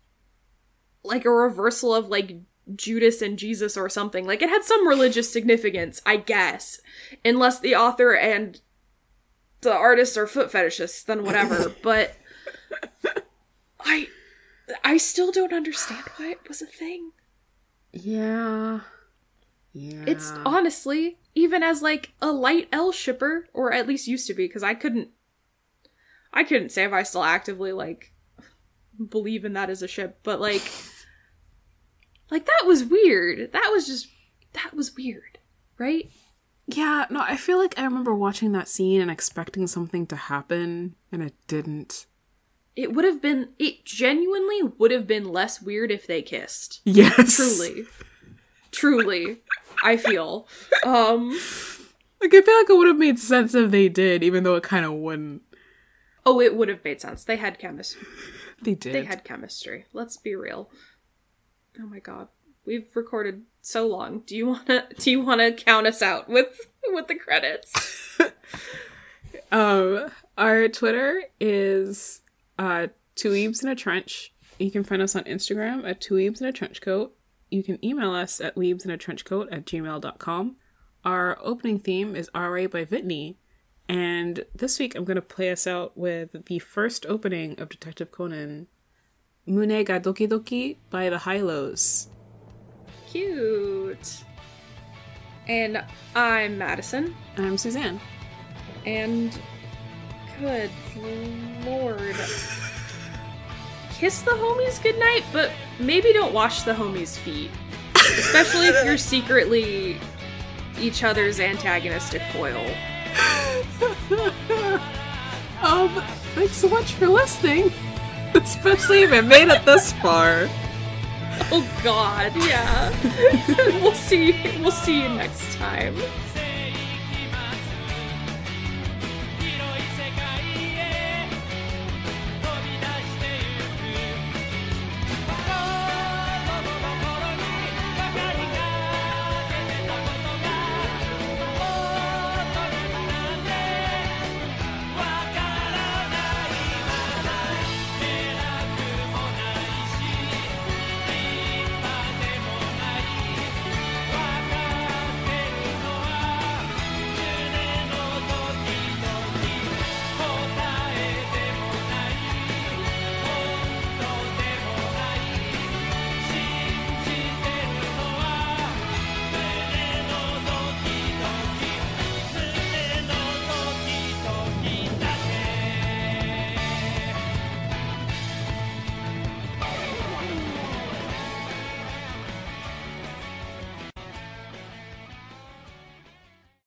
B: like a reversal of like Judas and Jesus or something. Like it had some religious significance, I guess. Unless the author and the artists are foot fetishists, then whatever. [LAUGHS] but I I still don't understand why it was a thing.
A: yeah, yeah.
B: It's honestly, even as like a light L shipper, or at least used to be, because I couldn't I couldn't say if I still actively like believe in that as a ship, but like like that was weird. That was just that was weird, right?
A: Yeah, no, I feel like I remember watching that scene and expecting something to happen, and it didn't.
B: It would have been it genuinely would have been less weird if they kissed.
A: Yes.
B: Truly. Truly. I feel. Um
A: Like, I feel like it would have made sense if they did, even though it kind of wouldn't.
B: oh it would have made sense. They had chemistry.
A: They did.
B: They had chemistry. Let's be real. Oh my god. We've recorded so long. Do you wanna do you wanna count us out with with the credits? [LAUGHS]
A: Um, our Twitter is uh, two eebs in a trench. You can find us on Instagram at two eebs in a trench coat. You can email us at weebs in a trench coat at gmail.com. Our opening theme is RA by Whitney. And this week I'm going to play us out with the first opening of Detective Conan, Mune ga Doki Doki by the High Lows.
B: Cute. And I'm Madison.
A: I'm Suzanne.
B: And good lord. Kiss the homies goodnight, but maybe don't wash the homies' feet. Especially if you're secretly each other's antagonistic foil. [LAUGHS]
A: um, thanks so much for listening. [LAUGHS] Especially if it made it this far.
B: Oh god, yeah. [LAUGHS] we'll see we'll see you next time.